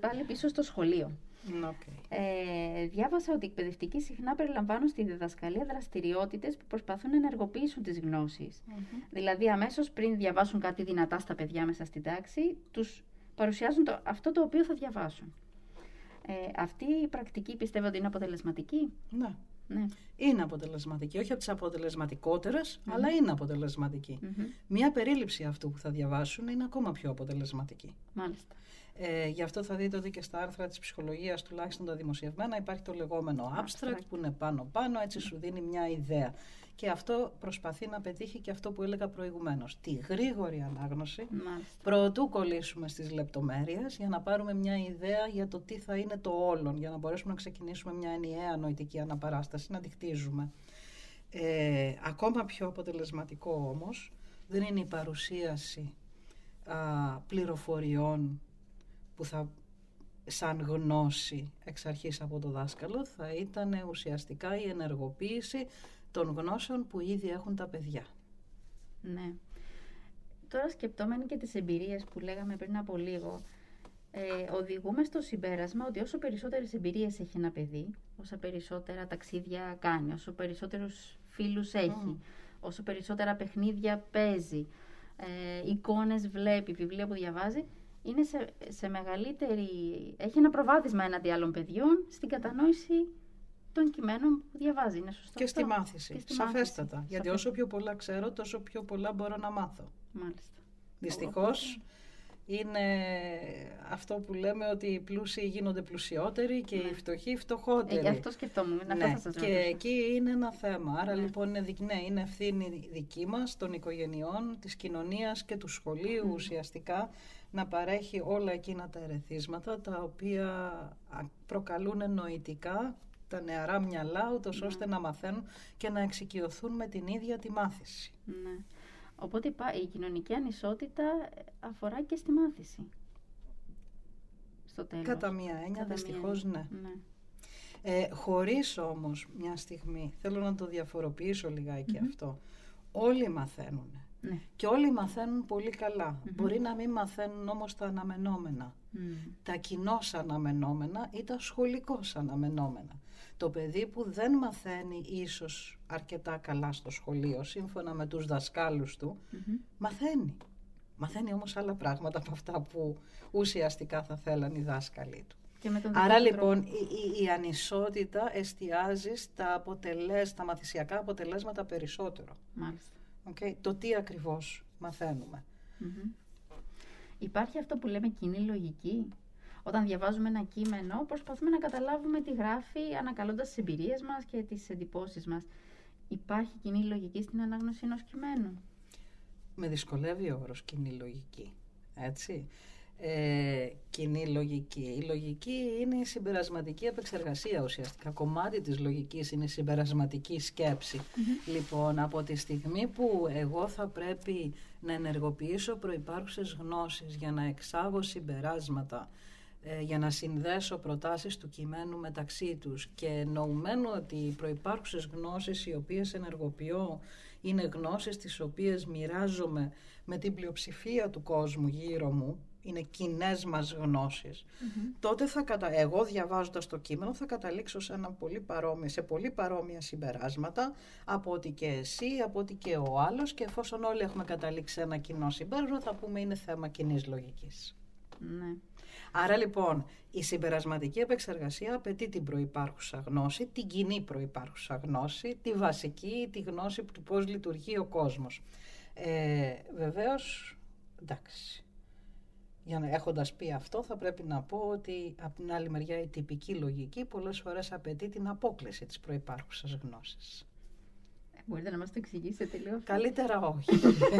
πάλι πίσω στο σχολείο. Okay. Ε, διάβασα ότι οι εκπαιδευτικοί συχνά περιλαμβάνουν στη διδασκαλία δραστηριότητες που προσπαθούν να ενεργοποιήσουν τις γνωσει Δηλαδή, αμέσως πριν διαβάσουν κάτι δυνατά στα παιδιά μέσα στην τάξη, τους παρουσιάζουν το, αυτό το οποίο θα διαβάσουν. Ε, αυτή η πρακτική πιστεύω ότι είναι αποτελεσματική; Ναι. ναι. Είναι αποτελεσματική. Όχι από τις αποτελεσματικότερες, αλλά είναι Μία περίληψη αυτού που θα διαβάσουν είναι ακόμα πιο αποτελεσματική. Μάλιστα. Ε, γι' αυτό θα δείτε ότι και στα άρθρα της ψυχολογίας, τουλάχιστον τα δημοσιευμένα, υπάρχει το λεγόμενο abstract, που είναι πάνω-πάνω, έτσι σου δίνει μια ιδέα. Και αυτό προσπαθεί να πετύχει και αυτό που έλεγα προηγουμένως. Τη γρήγορη ανάγνωση, προτού κολλήσουμε στις λεπτομέρειες, για να πάρουμε μια ιδέα για το τι θα είναι το όλον, για να μπορέσουμε να ξεκινήσουμε μια ενιαία νοητική αναπαράσταση, να τη χτίζουμε. Ε, ακόμα πιο αποτελεσματικό όμως, δεν είναι η παρουσίαση α, πληροφοριών που θα σαν γνώση εξ αρχής από το δάσκαλο θα ήταν ουσιαστικά η ενεργοποίηση των γνώσεων που ήδη έχουν τα παιδιά. Ναι. Τώρα σκεπτόμενοι και τις εμπειρίες που λέγαμε πριν από λίγο, ε, οδηγούμε στο συμπέρασμα ότι όσο περισσότερες εμπειρίες έχει ένα παιδί, όσα περισσότερα ταξίδια κάνει, όσο περισσότερους φίλους έχει, όσο περισσότερα παιχνίδια παίζει, ε, εικόνες βλέπει, βιβλία που διαβάζει, είναι σε, σε μεγαλύτερη... έχει ένα προβάδισμα έναντι άλλων παιδιών στην κατανόηση των κειμένων που διαβάζει. Είναι σωστό και στη μάθηση, και στη σαφέστατα. Γιατί όσο πιο πολλά ξέρω, τόσο πιο πολλά μπορώ να μάθω. Μάλιστα. Δυστυχώς, είναι αυτό που λέμε ότι οι πλούσιοι γίνονται πλουσιότεροι και ναι. οι φτωχοί φτωχότεροι. Ε, γι' αυτό σκεφτόμουν. Ναι. Αυτό σας και εκεί είναι ένα θέμα. Άρα ναι. λοιπόν είναι, ναι, είναι ευθύνη δική μας, των οικογενειών, της κοινωνίας και του σχολείου mm. ουσιαστικά να παρέχει όλα εκείνα τα ερεθίσματα τα οποία προκαλούν νοητικά τα νεαρά μυαλά, ούτως ναι. ώστε να μαθαίνουν και να εξοικειωθούν με την ίδια τη μάθηση. Ναι. Οπότε η κοινωνική ανισότητα αφορά και στη μάθηση. Στο τέλος. Κατά μία έννοια, δυστυχώς ναι. ναι. Ε, χωρίς όμως μια στιγμή, θέλω να το διαφοροποιήσω αυτό, όλοι μαθαίνουν. Ναι. Και όλοι μαθαίνουν πολύ Μπορεί να μην μαθαίνουν όμως τα αναμενόμενα. Τα κοινώς αναμενόμενα ή τα σχολικώς αναμενόμενα. Το παιδί που δεν μαθαίνει ίσως αρκετά καλά στο σχολείο, σύμφωνα με τους δασκάλους του, μαθαίνει. Μαθαίνει όμως άλλα πράγματα από αυτά που ουσιαστικά θα θέλαν οι δάσκαλοι του. Άρα λοιπόν η, η, ανισότητα εστιάζει στα, αποτελέσματα, στα μαθησιακά αποτελέσματα περισσότερο. Μάλιστα. Okay; Το τι ακριβώς Υπάρχει αυτό που λέμε κοινή λογική; Όταν διαβάζουμε ένα κείμενο, προσπαθούμε να καταλάβουμε τι γράφει, ανακαλώντας τις εμπειρίες μας και τις εντυπώσεις μας. Υπάρχει κοινή λογική στην ανάγνωση ενός κειμένου; Με δυσκολεύει ο όρος κοινή λογική. Έτσι. ε, κοινή λογική. Η λογική είναι η συμπερασματική επεξεργασία ουσιαστικά. Κομμάτι της λογικής είναι η συμπερασματική Λοιπόν, από τη στιγμή που εγώ θα πρέπει να ενεργοποιήσω προϋπάρχουσες γνώσεις για να εξάγω συμπεράσματα, ε, για να συνδέσω προτάσεις του κειμένου μεταξύ τους και εννοουμένου ότι οι προϋπάρχουσες γνώσεις οι οποίες ενεργοποιώ είναι γνώσεις τις οποίες μοιράζομαι με την πλειοψηφία του κόσμου γύρω μου, είναι κοινές μας γνωσεις τότε θα κατα... εγώ διαβάζοντας το κείμενο θα καταλήξω σε, ένα πολύ παρόμοιο, σε πολύ παρόμοια συμπεράσματα από ότι και εσύ, από ότι και ο άλλος και εφόσον όλοι έχουμε καταλήξει σε ένα κοινό συμπέρασμα θα πούμε είναι θέμα κοινής λογικής. Ναι. Άρα λοιπόν η συμπερασματική επεξεργασία απαιτεί την προϋπάρχουσα γνώση, την κοινή προϋπάρχουσα γνώση, τη βασική, τη γνώση του πώς λειτουργεί ο κόσμος. Ε, βεβαίως, εντάξει, για να έχοντας πει αυτό θα πρέπει να πω ότι από την άλλη μεριά η τυπική λογική πολλές φορές απαιτεί την απόκληση της προϋπάρχουσας γνώσης. Ε, μπορείτε να μας το εξηγήσετε λίγο. Καλύτερα όχι.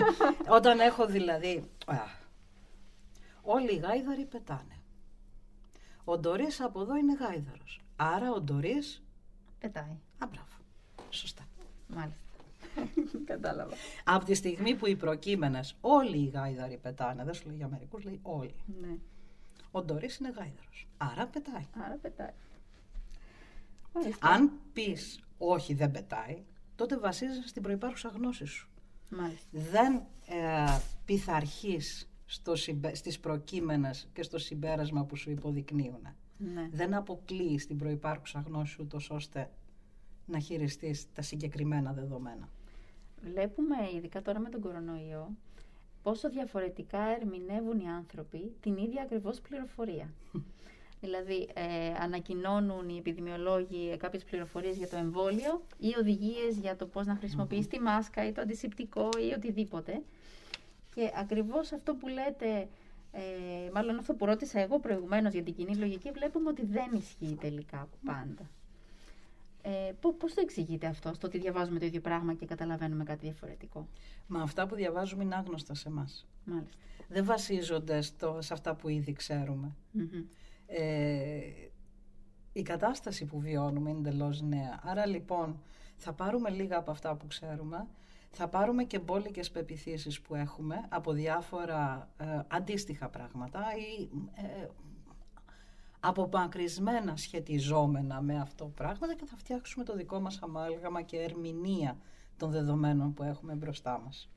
Όταν έχω δηλαδή... Α, όλοι οι γάιδαροι πετάνε. Ο Ντορίς από εδώ είναι γάιδαρος. Άρα ο Ντορίς... Πετάει. Α, μπράβο. Σωστά. Μάλιστα. Κατάλαβα. Από τη στιγμή που οι προκείμενες, όλοι οι γάιδαροι πετάνε, δεν σου λέει για μερικούς, λέει όλοι. Ναι. Ο Ντορί είναι γάιδαρος. Άρα πετάει. Άρα πετάει. Αν πεις όχι, δεν πετάει, τότε βασίζεσαι στην προπάρχουσα γνώση σου. Μάλιστα. Δεν ε, πειθαρχεί στις προκείμενες και στο συμπέρασμα που σου υποδεικνύουν. Ναι. Δεν αποκλείεις την προϋπάρχουσα γνώση σου τόσο ώστε να χειριστείς τα συγκεκριμένα δεδομένα. Βλέπουμε, ειδικά τώρα με τον κορονοϊό, πόσο διαφορετικά ερμηνεύουν οι άνθρωποι την ίδια ακριβώς πληροφορία. δηλαδή, ε, ανακοινώνουν οι επιδημιολόγοι κάποιες πληροφορίες για το εμβόλιο ή οδηγίες για το πώς να χρησιμοποιείς τη μάσκα ή το αντισηπτικό ή οτιδήποτε. Και ακριβώς αυτό που λέτε, ε, μάλλον αυτό που ρώτησα εγώ προηγουμένως για την κοινή λογική, βλέπουμε ότι δεν ισχύει τελικά πάντα. Ε, πώς το εξηγείτε αυτό, στο ότι διαβάζουμε το ίδιο πράγμα και καταλαβαίνουμε κάτι διαφορετικό; Μα αυτά που διαβάζουμε είναι άγνωστα σε εμάς. Μάλιστα. Δεν βασίζονται στο, σε αυτά που ήδη Ε, η κατάσταση που βιώνουμε είναι εντελώς νέα. Άρα λοιπόν θα πάρουμε λίγα από αυτά που ξέρουμε, θα πάρουμε και μπόλικες πεπιθήσεις που έχουμε από διάφορα ε, αντίστοιχα πράγματα ή ε, απομακρυσμένα σχετιζόμενα με αυτό πράγματα και θα φτιάξουμε το δικό μας αμάλγαμα και ερμηνεία των δεδομένων που έχουμε μπροστά μας.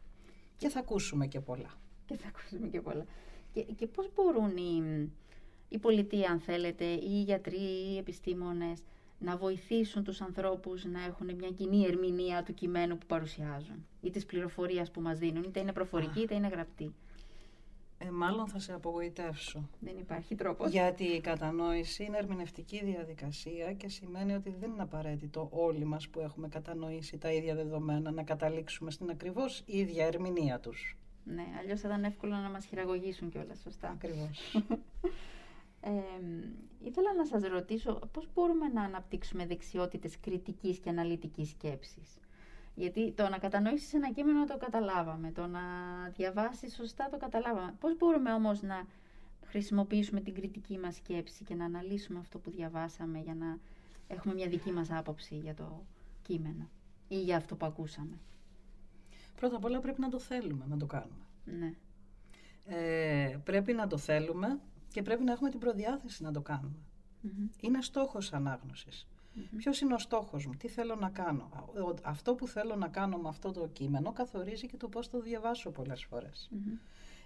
Και θα ακούσουμε και πολλά. Και θα ακούσουμε και πολλά. Και, και πώς μπορούν οι, η πολιτεία, αν θέλετε, ή οι γιατροί, ή οι επιστήμονες να βοηθήσουν τους ανθρώπους να έχουν μια κοινή ερμηνεία του κειμένου που παρουσιάζουν ή της πληροφορίας που μας δίνουν, είτε είναι προφορική είτε είναι γραπτή. Ε, μάλλον θα σε απογοητεύσω. Δεν υπάρχει τρόπος. Γιατί η ερμηνευτική είναι ερμηνευτική διαδικασία και σημαίνει ότι δεν είναι απαραίτητο όλοι μας που έχουμε κατανοήσει τα ίδια δεδομένα να καταλήξουμε στην ακριβώς ίδια ερμηνεία τους. Ναι, αλλιώς θα ήταν εύκολο να μας χειραγωγήσουν κιόλας, σωστά. Ακριβώς. ε, ήθελα να σας ρωτήσω πώς μπορούμε να αναπτύξουμε δεξιότητες κριτικής και αναλυτικής σκέψης; Γιατί το να κατανοήσει ένα κείμενο το καταλάβαμε, το να διαβάσεις σωστά το καταλάβαμε. Πώς μπορούμε όμως να χρησιμοποιήσουμε την κριτική μας σκέψη και να αναλύσουμε αυτό που διαβάσαμε για να έχουμε μια δική μας άποψη για το κείμενο ή για αυτό που ακούσαμε; Πρώτα απ' όλα πρέπει να το θέλουμε να το κάνουμε. Ναι. Ε, πρέπει να το θέλουμε και πρέπει να έχουμε την προδιάθεση να το κανουμε Είναι στόχος ανάγνωσης. Mm-hmm. Ποιος είναι ο στόχος μου, τι θέλω να κάνω; Αυτό που θέλω να κάνω με αυτό το κείμενο καθορίζει και το πώς το διαβάσω πολλές φορές.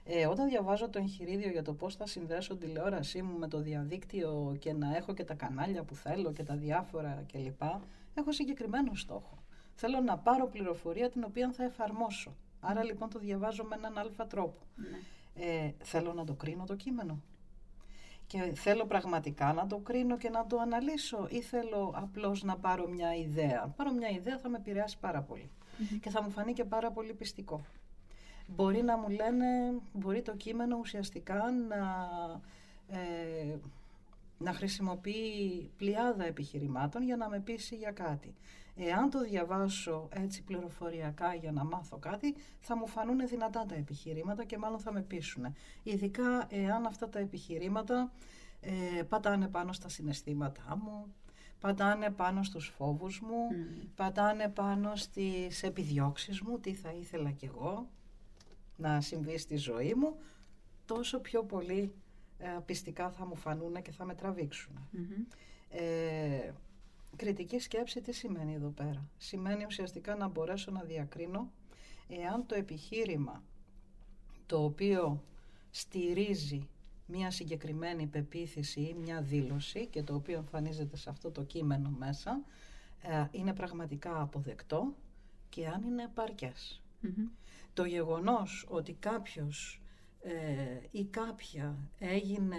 Ε, όταν διαβάζω το εγχειρίδιο για το πώς θα συνδέσω τη τηλεόρασή μου με το διαδίκτυο και να έχω και τα κανάλια που θέλω και τα διάφορα κλπ. Έχω συγκεκριμένο στόχο. Θέλω να πάρω πληροφορία την οποία θα εφαρμόσω. Άρα λοιπόν το διαβάζω με έναν αλφα τρόπο. Ναι. Ε, θέλω να το κρίνω το κείμενο και θέλω πραγματικά να το κρίνω και να το αναλύσω ή θέλω απλώς να πάρω μια ιδέα. Αν πάρω μια ιδέα θα με επηρεάσει πάρα και θα μου φανεί και πάρα πολύ πιστικό. Μπορεί να μου λένε, μπορεί το κείμενο ουσιαστικά να, ε, να χρησιμοποιεί πλειάδα επιχειρημάτων για να με πείσει για κάτι. Εάν το διαβάσω έτσι πληροφοριακά για να μάθω κάτι, θα μου φανούν δυνατά τα επιχειρήματα και μάλλον θα με πείσουν. Ειδικά εάν αυτά τα επιχειρήματα ε, πατάνε πάνω στα συναισθήματά μου, πατάνε πάνω στους φόβους μου, mm. πατάνε πάνω στις επιδιώξεις μου, τι θα ήθελα κι εγώ να συμβεί στη ζωή μου, τόσο πιο πολύ ε, πιστικά θα μου φανούν και θα με τραβήξουν. Ε, κριτική σκέψη τι σημαίνει εδώ πέρα; Σημαίνει ουσιαστικά να μπορέσω να διακρίνω εάν το επιχείρημα το οποίο στηρίζει μια συγκεκριμένη πεποίθηση ή μια δήλωση και το οποίο εμφανίζεται σε αυτό το κείμενο μέσα ε, είναι πραγματικά αποδεκτό και αν είναι Το γεγονός ότι κάποιος ε, ή κάποια έγινε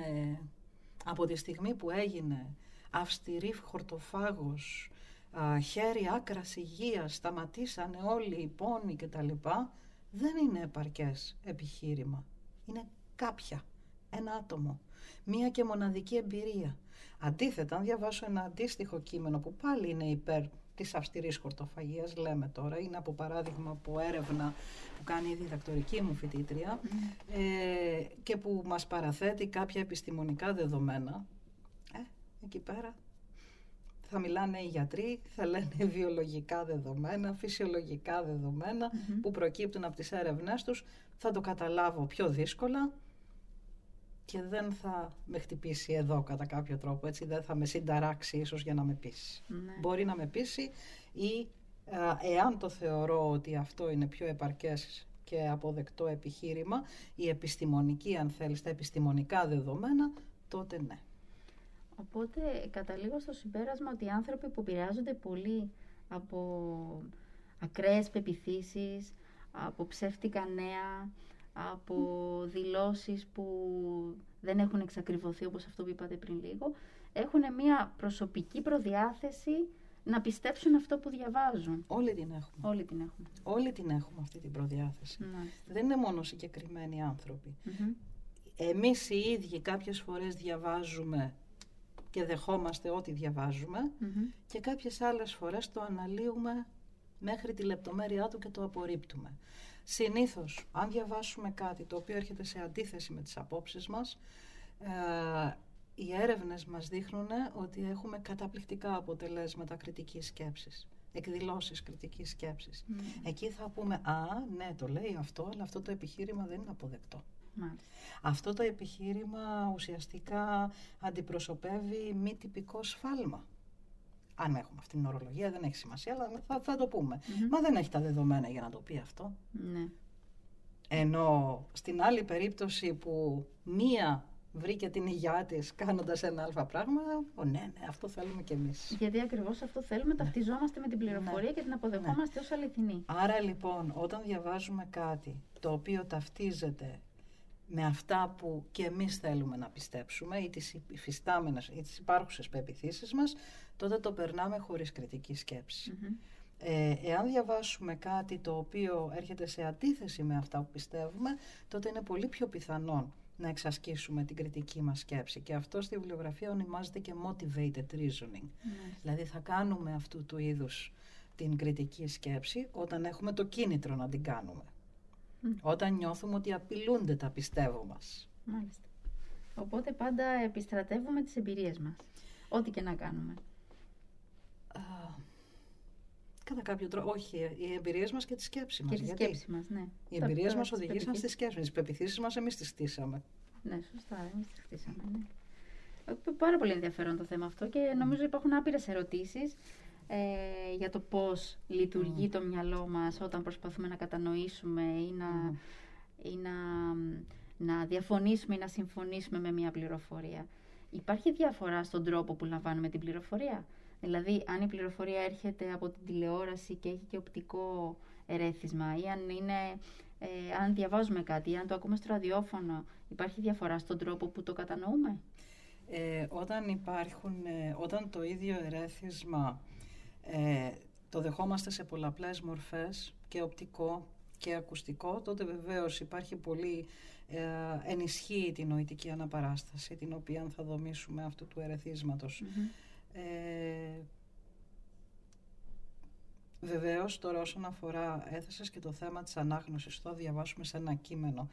από τη στιγμή που έγινε αυστηρή χορτοφάγος, α, χέρι άκρας υγείας, σταματήσανε όλοι οι πόνοι κτλ. Δεν είναι επαρκές επιχείρημα. Είναι κάποια ένα άτομο, μία και μοναδική εμπειρία. Αντίθετα, αν διαβάσω ένα αντίστοιχο κείμενο που πάλι είναι υπέρ της αυστηρής χορτοφαγίας, λέμε τώρα, είναι από παράδειγμα από έρευνα που κάνει η διδακτορική μου φοιτήτρια ε, και που μας παραθέτει κάποια επιστημονικά δεδομένα, ε, εκεί πέρα θα μιλάνε οι γιατροί, θα λένε βιολογικά δεδομένα, φυσιολογικά που προκύπτουν από τις έρευνές τους, θα το καταλάβω πιο δύσκολα, και δεν θα με χτυπήσει εδώ κατά κάποιο τρόπο, έτσι δεν θα με συνταράξει ίσως για να με πείσει. Ναι. Μπορεί να με πείσει ή εάν το θεωρώ ότι αυτό είναι πιο επαρκές και αποδεκτό επιχείρημα, η επιστημονική αν θέλεις, τα επιστημονικά δεδομένα, τότε ναι. Οπότε καταλήγω στο συμπέρασμα ότι οι άνθρωποι που επηρεάζονται πολύ από ακραίες πεπιθήσεις, από ψεύτικα νέα, από δηλώσεις που δεν έχουν εξακριβωθεί όπως αυτό που είπατε πριν λίγο, έχουν μια προσωπική προδιάθεση να πιστέψουν αυτό που διαβάζουν. Όλοι την έχουμε. Όλοι την έχουμε. Όλοι την έχουμε αυτή την προδιάθεση. Δεν είναι μόνο συγκεκριμένοι άνθρωποι. Εμείς οι ίδιοι κάποιες φορές διαβάζουμε και δεχόμαστε ό,τι και κάποιες άλλες φορές το αναλύουμε μέχρι τη λεπτομέρειά του και το απορρίπτουμε. Συνήθως, αν διαβάσουμε κάτι το οποίο έρχεται σε αντίθεση με τις απόψεις μας, ε, οι έρευνες μας δείχνουν ότι έχουμε καταπληκτικά αποτελέσματα κριτικής σκέψης εκδηλώσεις κριτικής σκέψης. Mm. Εκεί θα πούμε, α, ναι, το λέει αυτό, αλλά αυτό το επιχείρημα δεν είναι αποδεκτό. Αυτό το επιχείρημα ουσιαστικά αντιπροσωπεύει μη τυπικό σφάλμα. Αν έχουμε αυτή την ορολογία δεν έχει σημασία, αλλά θα, θα το πούμε. Μα δεν έχει τα δεδομένα για να το πει αυτό. Ναι. Ενώ στην άλλη περίπτωση που μία βρήκε την υγειά της κάνοντας ένα αλφα πράγμα, ο, ναι, ναι, αυτό θέλουμε κι εμείς. Γιατί ακριβώς αυτό θέλουμε, ναι. ταυτιζόμαστε με την πληροφορία ναι. και την αποδεχόμαστε ναι. ως αληθινή. Άρα λοιπόν, όταν διαβάζουμε κάτι το οποίο ταυτίζεται με αυτά που και εμείς θέλουμε να πιστέψουμε ή τις υφιστάμενες ή τις υπάρχουσες πεπιθήσεις μας, τότε το περνάμε χωρίς κριτική Ε, εάν διαβάσουμε κάτι το οποίο έρχεται σε αντίθεση με αυτά που πιστεύουμε, τότε είναι πολύ πιο πιθανό να εξασκήσουμε την κριτική μας σκέψη. Και αυτό στη βιβλιογραφία ονειμάζεται και motivated reasoning. Δηλαδή θα κάνουμε αυτού του είδους την κριτική σκέψη όταν έχουμε το κίνητρο να την κάνουμε. Όταν νιώθουμε ότι απειλούνται τα πιστεύω μας. Μάλιστα. Οπότε πάντα επιστρατεύουμε τις εμπειρίες μας. Ό,τι και να κάνουμε. Α, κατά κάποιο τρόπο, όχι, οι εμπειρίες μας και τη σκέψη μας. Και τη σκέψη μας, ναι. Οι εμπειρίες μας οδηγήσαν στη σκέψη μα. Τις πεπιθήσεις μας εμείς τις στήσαμε. Ναι, σωστά, εμείς τις χτίσαμε. Ναι. Ε, πάρα πολύ ενδιαφέρον το θέμα αυτό και νομίζω υπάρχουν άπειρες ερωτήσεις ε, για το πώς λειτουργεί το μυαλό μας όταν προσπαθούμε να κατανοήσουμε ή να, ή να, να διαφωνήσουμε ή να συμφωνήσουμε με μια πληροφορία. Υπάρχει διαφορά στον τρόπο που λαμβάνουμε την πληροφορία; Δηλαδή, αν η πληροφορία έρχεται από την τηλεόραση και έχει και οπτικό ερέθισμα ή αν, είναι, ε, αν διαβάζουμε κάτι ή αν το ακούμε στο ραδιόφωνο, υπάρχει διαφορά στον τρόπο που το κατανοούμε; Ε, όταν υπάρχουν, ε, όταν το ίδιο ερέθισμα ε, το δεχόμαστε σε πολλαπλές μορφές και οπτικό και και ακουστικό, τότε βεβαίως υπάρχει πολύ ε, ενισχύει την νοητική αναπαράσταση, την οποία θα δομήσουμε αυτού του ερεθίσματος. Ε, βεβαίως, τώρα όσον αφορά, έθεσες και το θέμα της ανάγνωσης, το διαβάσουμε σε ένα κείμενο.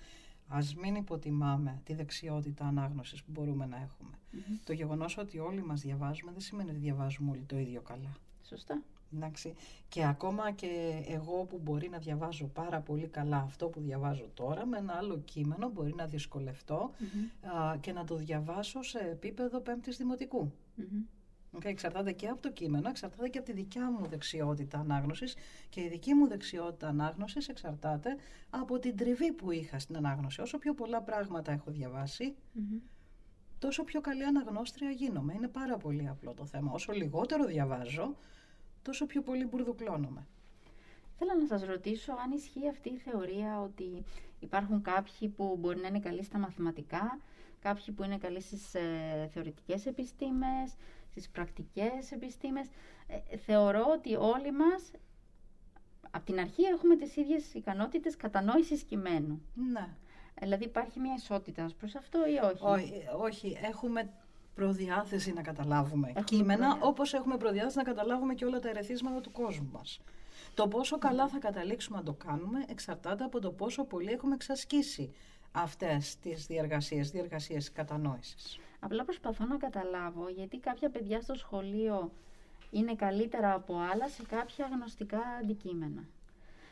Ας μην υποτιμάμε τη δεξιότητα ανάγνωσης που μπορούμε να εχουμε Το γεγονός ότι όλοι μας διαβάζουμε δεν σημαίνει ότι διαβάζουμε όλοι το ίδιο καλά. Σωστά. Εντάξει. Και ακόμα και εγώ που μπορεί να διαβάζω πάρα πολύ καλά αυτό που διαβάζω τώρα, με ένα άλλο κείμενο μπορεί να δυσκολευτώ και να το διαβάσω σε επίπεδο πέμπτης δημοτικού. Okay, εξαρτάται και από το κείμενο, εξαρτάται και από τη δικιά μου δεξιότητα ανάγνωσης και η δική μου δεξιότητα ανάγνωσης εξαρτάται από την τριβή που είχα στην ανάγνωση. Όσο πιο πολλά πράγματα έχω τόσο πιο καλή αναγνώστρια γίνομαι. Είναι πάρα πολύ απλό το θέμα. Όσο λιγότερο διαβάζω, τόσο πιο πολύ μπουρδουκλώνομαι. Θέλω να σας ρωτήσω αν ισχύει αυτή η θεωρία ότι υπάρχουν κάποιοι που μπορεί να είναι καλοί στα μαθηματικά, κάποιοι που είναι καλοί στις ε, θεωρητικές επιστήμες, στις πρακτικές επιστήμες. Ε, θεωρώ ότι όλοι μας από την αρχή έχουμε τις ίδιες ικανότητες κατανόησης κειμένου. Ναι. Δηλαδή υπάρχει μια ισότητα προς αυτό ή όχι; Όχι, όχι. έχουμε προδιάθεση να καταλάβουμε έχουμε κείμενα, προδιάθεση. όπως έχουμε προδιάθεση να καταλάβουμε και όλα τα ερεθίσματα του κόσμου μας. Το πόσο καλά θα καταλήξουμε να το κάνουμε εξαρτάται από το πόσο πολύ έχουμε εξασκήσει αυτές τις διεργασίες, διεργασίες κατανόησης. Απλά προσπαθώ να καταλάβω γιατί κάποια παιδιά στο σχολείο είναι καλύτερα από άλλα σε κάποια γνωστικά αντικείμενα.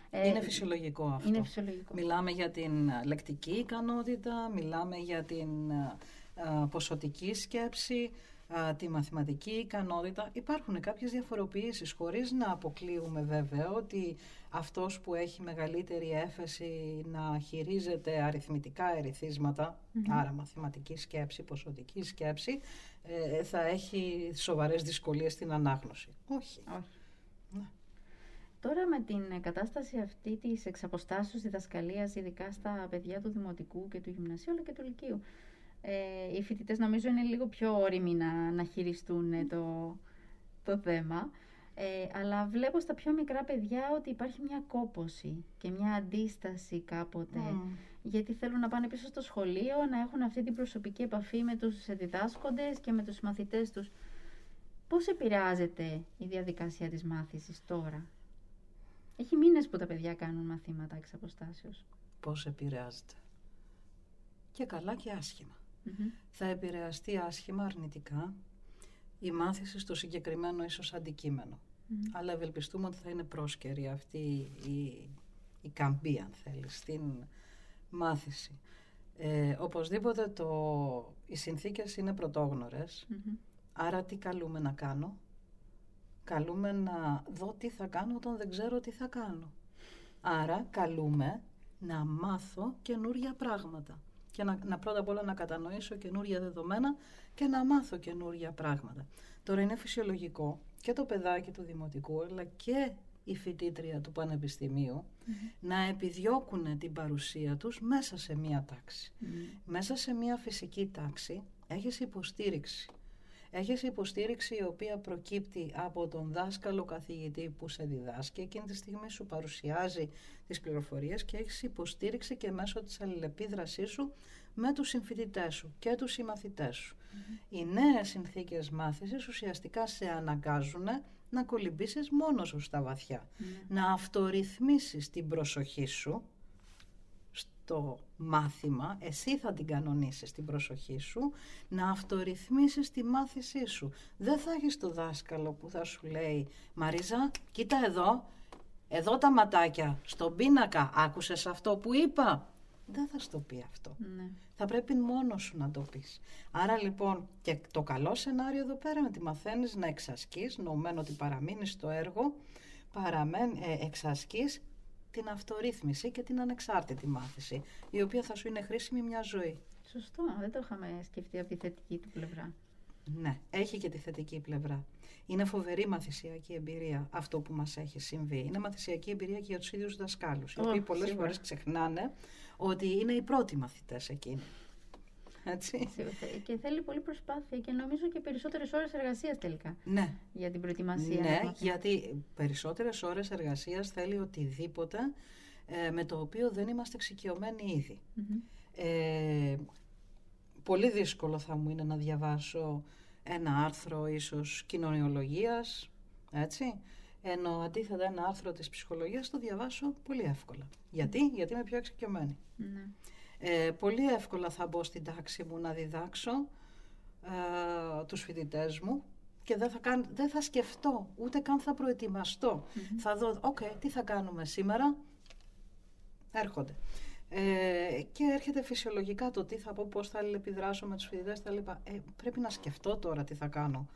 Ε, είναι φυσιολογικό αυτό. Είναι φυσιολογικό. Μιλάμε για την λεκτική ικανότητα, μιλάμε για την ε, ε, ποσοτική σκέψη, τη μαθηματική ικανότητα. Υπάρχουν κάποιες διαφοροποιήσεις, χωρίς να αποκλείουμε βέβαια ότι αυτός που έχει μεγαλύτερη έφεση να χειρίζεται αριθμητικά άρα μαθηματική σκέψη, ποσοτική σκέψη, ε, θα έχει σοβαρές δυσκολίες στην ανάγνωση. Όχι. Όχι. Ναι. Τώρα με την κατάσταση αυτή της εξαποστάσεως διδασκαλίας, ειδικά στα παιδιά του Δημοτικού και του Γυμνασίου, αλλά και του Λυκείου, ε, οι φοιτητές νομίζω είναι λίγο πιο όριμοι να, να χειριστούν ε, το, το θέμα. Ε, αλλά βλέπω στα πιο μικρά παιδιά ότι υπάρχει μια κόποση και μια αντίσταση κάποτε. Γιατί θέλουν να πάνε πίσω στο σχολείο, να έχουν αυτή την προσωπική επαφή με τους διδάσκοντες και με τους μαθητές τους. Πώς επηρεάζεται η διαδικασία της μάθησης τώρα; Έχει μήνες που τα παιδιά κάνουν μαθήματα εξ αποστάσεως. Πώς επηρεάζεται; Και καλά και άσχημα θα επηρεαστεί άσχημα, αρνητικά, η μάθηση στο συγκεκριμένο ίσως Αλλά ευελπιστούμε ότι θα είναι πρόσκαιρη αυτή η, η καμπή, αν θέλεις, στην μάθηση. Ε, οπωσδήποτε το, οι συνθήκες είναι άρα τι καλούμε να κάνω; Καλούμε να δω τι θα κάνω όταν δεν ξέρω τι θα κάνω. Άρα καλούμε να μάθω καινούρια πράγματα και να, να πρώτα απ' όλα να κατανοήσω καινούρια δεδομένα και να μάθω καινούρια πράγματα. Τώρα είναι φυσιολογικό και το παιδάκι του δημοτικού αλλά και η φοιτήτρια του πανεπιστημιου να επιδιώκουν την παρουσία τους μέσα σε μία τάξη. Μέσα σε μία φυσική τάξη έχεις υποστήριξη Έχεις υποστήριξη η οποία προκύπτει από τον δάσκαλο καθηγητή που σε διδάσκει. Εκείνη τη στιγμή σου παρουσιάζει τις πληροφορίες και έχεις υποστήριξη και μέσω της αλληλεπίδρασής σου με τους συμφοιτητές σου και τους συμμαθητές σου. Οι νέες συνθήκες μάθησης ουσιαστικά σε αναγκάζουν να κολυμπήσεις μόνο σου στα βαθιά. Να αυτορυθμίσεις την προσοχή σου το μάθημα, εσύ θα την κανονίσεις την προσοχή σου, να αυτορυθμίσεις τη μάθησή σου. Δεν θα έχεις το δάσκαλο που θα σου λέει «Μαρίζα, κοίτα εδώ, εδώ τα ματάκια, στον πίνακα, άκουσες αυτό που είπα» δεν θα στο πει αυτό. Ναι. Θα πρέπει μόνος σου να το πεις. Άρα λοιπόν και το καλό σενάριο εδώ πέρα είναι ότι μαθαίνεις να εξασκείς, νομμένο ότι παραμείνεις στο έργο, παραμέν, ε, εξασκείς την αυτορύθμιση και την ανεξάρτητη μάθηση, η οποία θα σου είναι χρήσιμη μια ζωή. Σωστό, δεν το είχαμε σκεφτεί από τη θετική του πλευρά. Ναι, έχει και τη θετική πλευρά. Είναι φοβερή μαθησιακή εμπειρία αυτό που μας έχει συμβεί. Είναι μαθησιακή εμπειρία και για τους ίδιους δασκάλους, οι οποίοι πολλές φορές ξεχνάνε ότι είναι οι πρώτοι μαθητές εκείνοι. Έτσι. Και θέλει πολύ προσπάθεια και νομίζω και περισσότερες ώρες εργασίας τελικά. Ναι. Για την προετοιμασία. Ναι, γιατί περισσότερες ώρες εργασίας θέλει οτιδήποτε ε, με το οποίο δεν είμαστε εξοικειωμένοι Ε, πολύ δύσκολο θα μου είναι να διαβάσω ένα άρθρο ίσως κοινωνιολογίας, έτσι, ενώ αντίθετα ένα άρθρο της ψυχολογίας το διαβάσω πολύ εύκολα. Γιατί, Γιατί είμαι πιο εξοικειωμένη. Ναι. Ε, πολύ εύκολα θα μπω στην τάξη μου να διδάξω ε, τους φοιτητές μου και δεν θα, καν, δεν θα σκεφτώ, ούτε καν θα προετοιμαστώ Θα δω, οκ, τι θα κάνουμε σήμερα, έρχονται. Ε, και έρχεται φυσιολογικά το τι θα πω, πώς θα επιδράσω με τους φοιτητές, τα λοιπά. Ε, πρέπει να σκεφτώ τώρα τι θα κάνω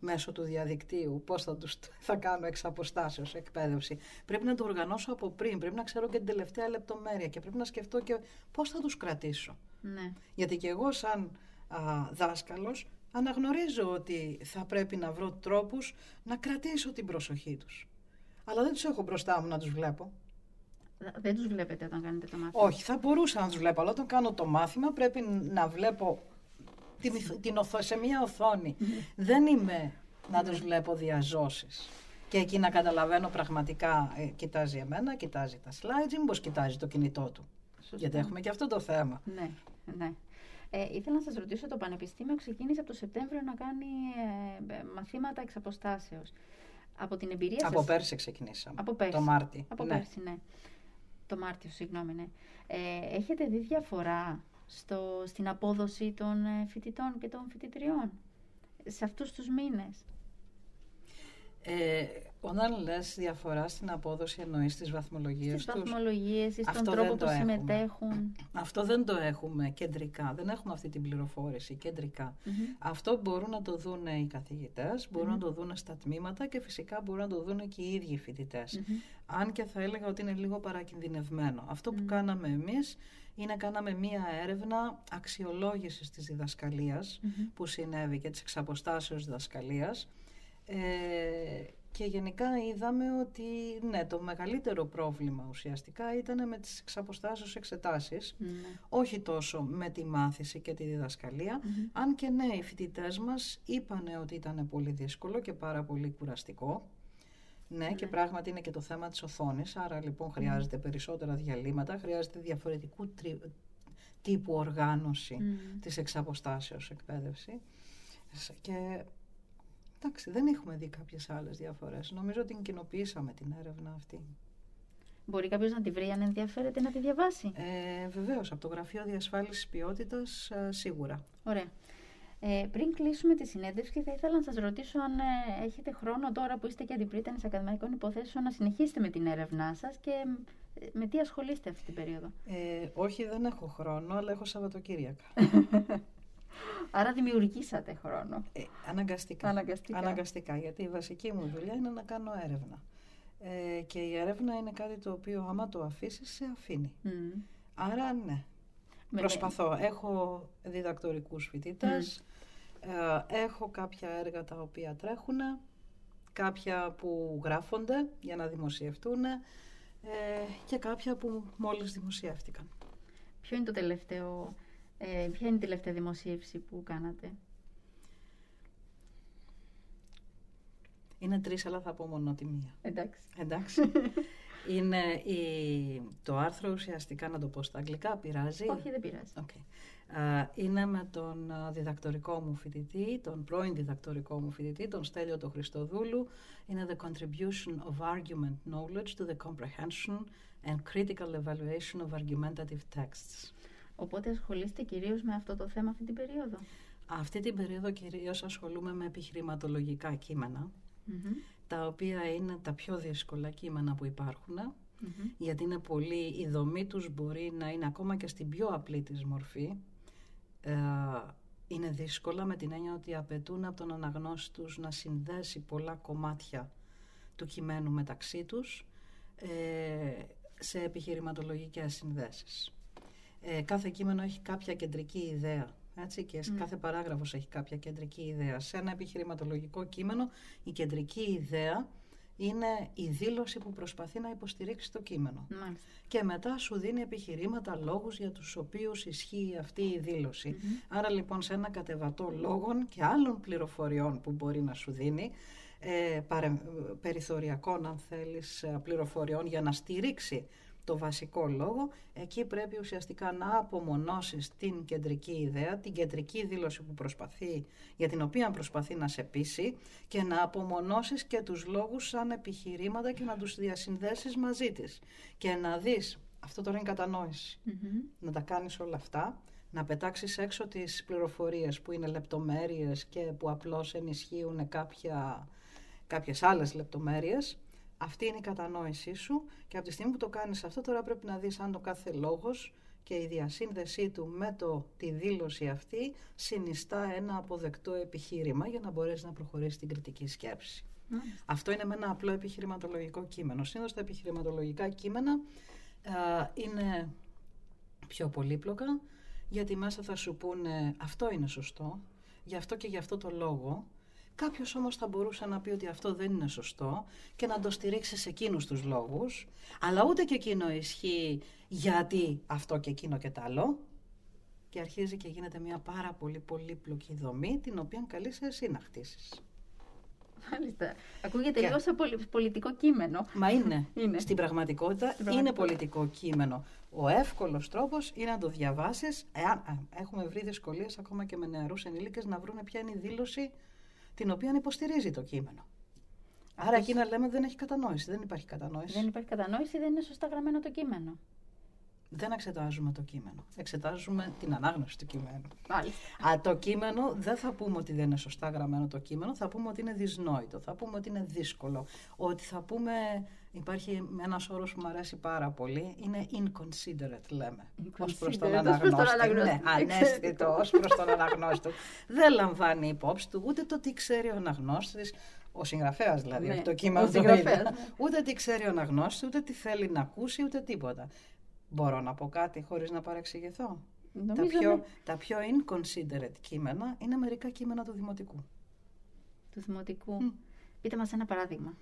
μέσω του διαδικτύου, πώς θα, τους, θα κάνω εξ αποστάσεως εκπαίδευση. Πρέπει να το οργανώσω από πριν, πρέπει να ξέρω και την τελευταία λεπτομέρεια και πρέπει να σκεφτώ και πώς θα τους κρατήσω. Ναι. Γιατί και εγώ σαν α, δάσκαλος αναγνωρίζω ότι θα πρέπει να βρω τρόπους να κρατήσω την προσοχή τους. Αλλά δεν τους έχω μπροστά μου να τους βλέπω. Δεν τους βλέπετε όταν κάνετε το μάθημα; Όχι, θα μπορούσα να τους βλέπω, αλλά όταν κάνω το μάθημα πρέπει να βλέπω την, την οθό, σε μια οθόνη. δεν είμαι να τους βλέπω διαζώσεις. Και εκεί να καταλαβαίνω πραγματικά, ε, κοιτάζει εμένα, κοιτάζει τα slides ή μήπως κοιτάζει το κινητό του. Γιατί έχουμε και αυτό το θέμα. Ναι, ναι. Ε, ήθελα να σας ρωτήσω, το Πανεπιστήμιο ξεκίνησε από το Σεπτέμβριο να κάνει ε, ε μαθήματα εξ αποστάσεως. Από την εμπειρία από σας... πέρσι ξεκινήσαμε. Από πέρσι. Το Μάρτι. Από ναι. πέρσι, ναι. Το Μάρτιο, συγγνώμη, ναι. Ε, έχετε δει διαφορά στο, στην απόδοση των ε, φοιτητών και των φοιτητριών σε αυτούς τους μήνες. Ε, όταν λες διαφορά στην απόδοση εννοείς τις βαθμολογίες Στις βαθμολογίες ή στον τρόπο που συμμετέχουν. Αυτό δεν το έχουμε κεντρικά. Δεν έχουμε αυτή την πληροφόρηση Αυτό μπορούν να το δουν οι καθηγητές, μπορούν να το δουν στα τμήματα και φυσικά μπορούν να το δουν και οι ίδιοι φοιτητές. Αν και θα έλεγα ότι είναι λίγο παρακινδυνευμένο. Αυτό που κάναμε εμείς είναι κάναμε μία έρευνα αξιολόγησης της διδασκαλίας που συνέβη και της εξαποστάσεως διδασκαλίας ε, και γενικά είδαμε ότι ναι, το μεγαλύτερο πρόβλημα ουσιαστικά ήταν με τις εξαποστάσεως εξετάσεις, ναι. όχι τόσο με τη μάθηση και τη διδασκαλια αν και ναι, οι φοιτητές μας είπανε ότι ήταν πολύ δύσκολο και πάρα πολύ κουραστικό. Ναι, και ναι. πράγματι είναι και το θέμα της οθόνης, άρα λοιπόν χρειάζεται περισσότερα διαλύματα, χρειάζεται διαφορετικού τύπου οργάνωση mm. της εξαποστάσεως εκπαίδευση. Και εντάξει, δεν έχουμε δει κάποιες άλλες διαφορές. Νομίζω ότι την κοινοποιήσαμε την έρευνα αυτή. Μπορεί κάποιος να τη βρει αν ενδιαφέρεται να τη διαβάσει. Ε, Βεβαίως, από το Γραφείο Διασφάλισης Ποιότητας ε, σίγουρα. Ωραία. Ε, πριν κλείσουμε τη συνέντευξη, θα ήθελα να σας ρωτήσω αν ε, έχετε χρόνο τώρα που είστε και αντιπρίτανης ακαδημαϊκών υποθέσεων να συνεχίσετε με την έρευνά σας και ε, με τι ασχολείστε αυτή την περίοδο; Ε, όχι, δεν έχω χρόνο, αλλά έχω Σαββατοκύριακα. Άρα δημιουργήσατε χρόνο. Ε, αναγκαστικά. αναγκαστικά. Αναγκαστικά, γιατί η βασική μου δουλειά είναι να κάνω έρευνα. Ε, και η έρευνα είναι κάτι το οποίο άμα το αφήσεις, σε αφήνει. Άρα ναι, Προσπαθώ. Έχω διδακτορικούς φοιτητές, ε, έχω κάποια έργα τα οποία τρέχουν, κάποια που γράφονται για να δημοσιευτούν ε, και κάποια που μόλις δημοσιεύτηκαν. Ποιο είναι το τελευταίο, ε, ποια είναι η τελευταία δημοσίευση που κάνατε; Είναι τρεις, αλλά θα πω μόνο τη μία. Εντάξει. Εντάξει. Είναι η, το άρθρο ουσιαστικά, να το πω στα αγγλικά, πειράζει. Όχι, δεν πειράζει. Okay. Είναι με τον διδακτορικό μου φοιτητή, τον πρώην διδακτορικό μου φοιτητή, τον Στέλιο το Χριστοδούλου. Είναι The Contribution of Argument Knowledge to the Comprehension and Critical Evaluation of Argumentative Texts. Οπότε ασχολείστε κυρίως με αυτό το θέμα αυτή την περίοδο; Αυτή την περίοδο κυρίως ασχολούμαι με επιχειρηματολογικά κείμενα τα οποία είναι τα πιο δύσκολα κείμενα που υπάρχουν, γιατί είναι πολύ, η δομή τους μπορεί να είναι ακόμα και στην πιο απλή της μορφή, ε, είναι δύσκολα με την έννοια ότι απαιτούν από τον αναγνώστη τους να συνδέσει πολλά κομμάτια του κειμένου μεταξύ τους ε, σε επιχειρηματολογικές συνδέσεις. Ε, κάθε κείμενο έχει κάποια κεντρική ιδέα έτσι, και mm. κάθε παράγραφος έχει κάποια κεντρική ιδέα. Σε ένα επιχειρηματολογικό κείμενο η κεντρική ιδέα είναι η δήλωση που προσπαθεί να υποστηρίξει το κείμενο. Και μετά σου δίνει επιχειρήματα, λόγους για τους οποίους ισχύει αυτή η δηλωση Άρα λοιπόν σε ένα κατεβατό λόγων και άλλων πληροφοριών που μπορεί να σου δίνει, ε, παρε, περιθωριακών αν θέλεις πληροφοριών για να στηρίξει το βασικό λόγο, εκεί πρέπει ουσιαστικά να απομονώσεις την κεντρική ιδέα, την κεντρική δήλωση που προσπαθεί, για την οποία προσπαθεί να σε πείσει και να απομονώσεις και τους λόγους σαν επιχειρήματα και να τους διασυνδέσεις μαζί της. Και να δεις, αυτό τώρα είναι κατανόηση, να τα κάνεις όλα αυτά, να πετάξεις έξω τις πληροφορίες που είναι λεπτομέρειες και που απλώς ενισχύουν κάποια, κάποιες άλλες λεπτομέρειες αυτή είναι η κατανόησή σου και από τη στιγμή που το κάνεις αυτό τώρα πρέπει να δεις αν το κάθε λόγος και η διασύνδεσή του με το, τη δήλωση αυτή συνιστά ένα αποδεκτό επιχείρημα για να μπορέσεις να προχωρήσεις την κριτική σκέψη. Αυτό είναι με ένα απλό επιχειρηματολογικό κείμενο. Συνήθως τα επιχειρηματολογικά κείμενα α, είναι πιο πολύπλοκα γιατί μέσα θα σου πούνε αυτό είναι σωστό, γι' αυτό και γι' αυτό το λόγο Κάποιος όμως θα μπορούσε να πει ότι αυτό δεν είναι σωστό και να το στηρίξει σε εκείνους τους λόγους, αλλά ούτε και εκείνο ισχύει γιατί αυτό και εκείνο και τ' άλλο. Και αρχίζει και γίνεται μια πάρα πολύ πολύπλοκη δομή, την οποία καλεί εσύ να χτίσεις. Μάλιστα. Ακούγεται και... λίγο σαν πολιτικό κείμενο. Μα είναι. είναι. Στην πραγματικότητα είναι πολιτικό κείμενο. Ο εύκολος τρόπος είναι να το διαβάσεις. Εάν έχουμε βρει δυσκολίες ακόμα και με νεαρούς ενήλικε να βρουν ποια είναι η δήλωση την οποία υποστηρίζει το κείμενο. Άρα εκεί να λέμε δεν έχει κατανόηση. Δεν υπάρχει κατανόηση. Δεν υπάρχει κατανόηση, δεν είναι σωστά γραμμένο το κείμενο. Δεν εξετάζουμε το κείμενο. Εξετάζουμε την ανάγνωση του κειμένου. Μάλιστα. Α, το κείμενο δεν θα πούμε ότι δεν είναι σωστά γραμμένο το κείμενο, θα πούμε ότι είναι δυσνόητο, θα πούμε ότι είναι δύσκολο. Ότι θα πούμε, υπάρχει ένας όρος που μου αρέσει πάρα πολύ, είναι inconsiderate λέμε. Ω προς τον αναγνώστη. Ναι, ανέστητο ως προς τον αναγνώστη. δεν λαμβάνει υπόψη του ούτε το τι ξέρει ο αναγνώστης, ο συγγραφέας δηλαδή, ναι, το κείμενο του ναι. Ούτε τι ξέρει ο αναγνώστης, ούτε τι θέλει να ακούσει, ούτε τίποτα. Μπορώ να πω κάτι χωρίς να παρεξηγηθώ; τα πιο, τα πιο inconsiderate κείμενα είναι μερικά κείμενα του δημοτικού. Του δημοτικού. Πείτε μας ένα παράδειγμα.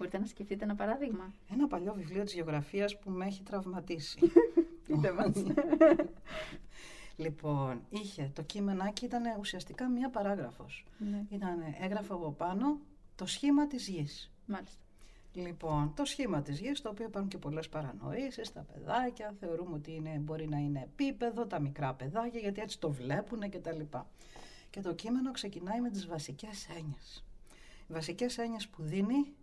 Μπορείτε να σκεφτείτε ένα παράδειγμα. Ένα παλιό βιβλίο της γεωγραφίας που με έχει τραυματίσει. Πείτε μας. λοιπόν, είχε, το κείμενάκι ήταν ουσιαστικά μία παράγραφος. Ναι. Ήταν, έγραφε από πάνω το σχήμα της γης. Μάλιστα. Λοιπόν, το σχήμα της γης, το οποίο υπάρχουν και πολλές παρανοήσεις, τα παιδάκια, θεωρούμε ότι είναι, μπορεί να είναι επίπεδο, τα μικρά παιδάκια, γιατί έτσι το βλέπουν και τα λοιπά. Και το κείμενο ξεκινάει με τις βασικές έννοιες. Οι βασικές έννοιες που δίνει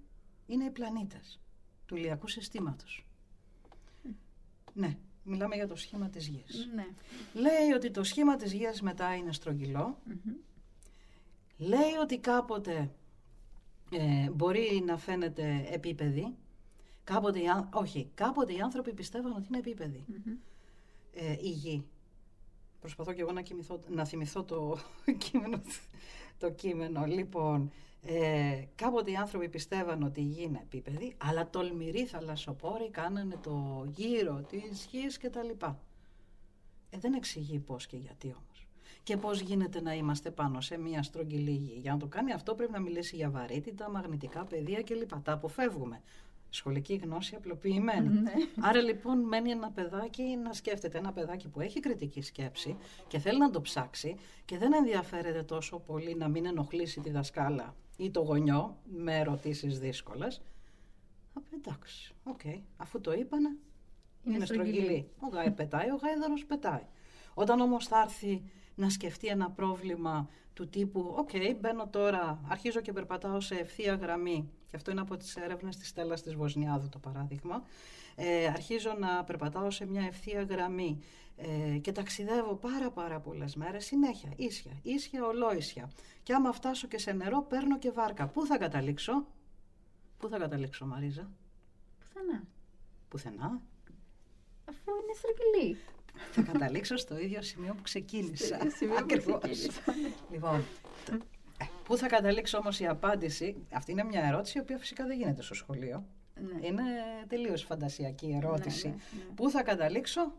είναι οι πλανήτες του ηλιακού συστήματος. Ναι, μιλάμε για το σχήμα της γης. Ναι. Λέει ότι το σχήμα της γης μετά είναι Λέει ότι κάποτε ε, μπορεί να φαίνεται επίπεδη. Κάποτε, όχι, κάποτε οι άνθρωποι πιστεύαν ότι είναι επίπεδη ε, η γη. Προσπαθώ και εγώ να, να θυμηθώ το κείμενο, το κείμενο. Λοιπόν, ε, κάποτε οι άνθρωποι πιστεύαν ότι η γη είναι επίπεδη, αλλά τολμηροί θαλασσοπόροι κάνανε το γύρο της γης και τα λοιπά. Ε, δεν εξηγεί πώς και γιατί όμως και πώς γίνεται να είμαστε πάνω σε μια στρογγυλή γη. Για να το κάνει αυτό πρέπει να μιλήσει για βαρύτητα, μαγνητικά πεδία κλπ. Τα αποφεύγουμε. Σχολική γνώση απλοποιημένη. Ναι. Άρα λοιπόν μένει ένα παιδάκι να σκέφτεται. Ένα παιδάκι που έχει κριτική σκέψη και θέλει να το ψάξει και δεν ενδιαφέρεται τόσο πολύ να μην ενοχλήσει τη δασκάλα ή το γονιό με ερωτήσεις δύσκολες. Θα πει εντάξει, οκ, αφού το είπανε, είναι, είναι στρογγυλή. Ο γάι πετάει, ο γάιδαρος πετάει. Όταν όμως θα έρθει να σκεφτεί ένα πρόβλημα του τύπου «OK, okay, μπαίνω τώρα, αρχίζω και περπατάω σε ευθεία γραμμή» και αυτό είναι από τις έρευνες της Στέλλας της Βοσνιάδου το παράδειγμα. Ε, αρχίζω να περπατάω σε μια ευθεία γραμμή. Ε, και ταξιδεύω πάρα πάρα πολλές μέρες. Συνέχεια, ίσια, ίσια, ολόισια και άμα φτάσω και σε νερό παίρνω και βάρκα. Πού θα καταλήξω; Πού θα καταλήξω Μαρίζα; Πουθενά. Πουθενά; Αφού είναι στρογγυλή θα καταλήξω στο ίδιο σημείο που ξεκίνησα. Ακριβώς. λοιπόν, ε, πού θα καταλήξω όμως η απάντηση, αυτή είναι μια ερώτηση η οποία φυσικά δεν γίνεται στο σχολείο. Ναι. Είναι τελείως φαντασιακή ερώτηση. Ναι, ναι, πού θα καταλήξω,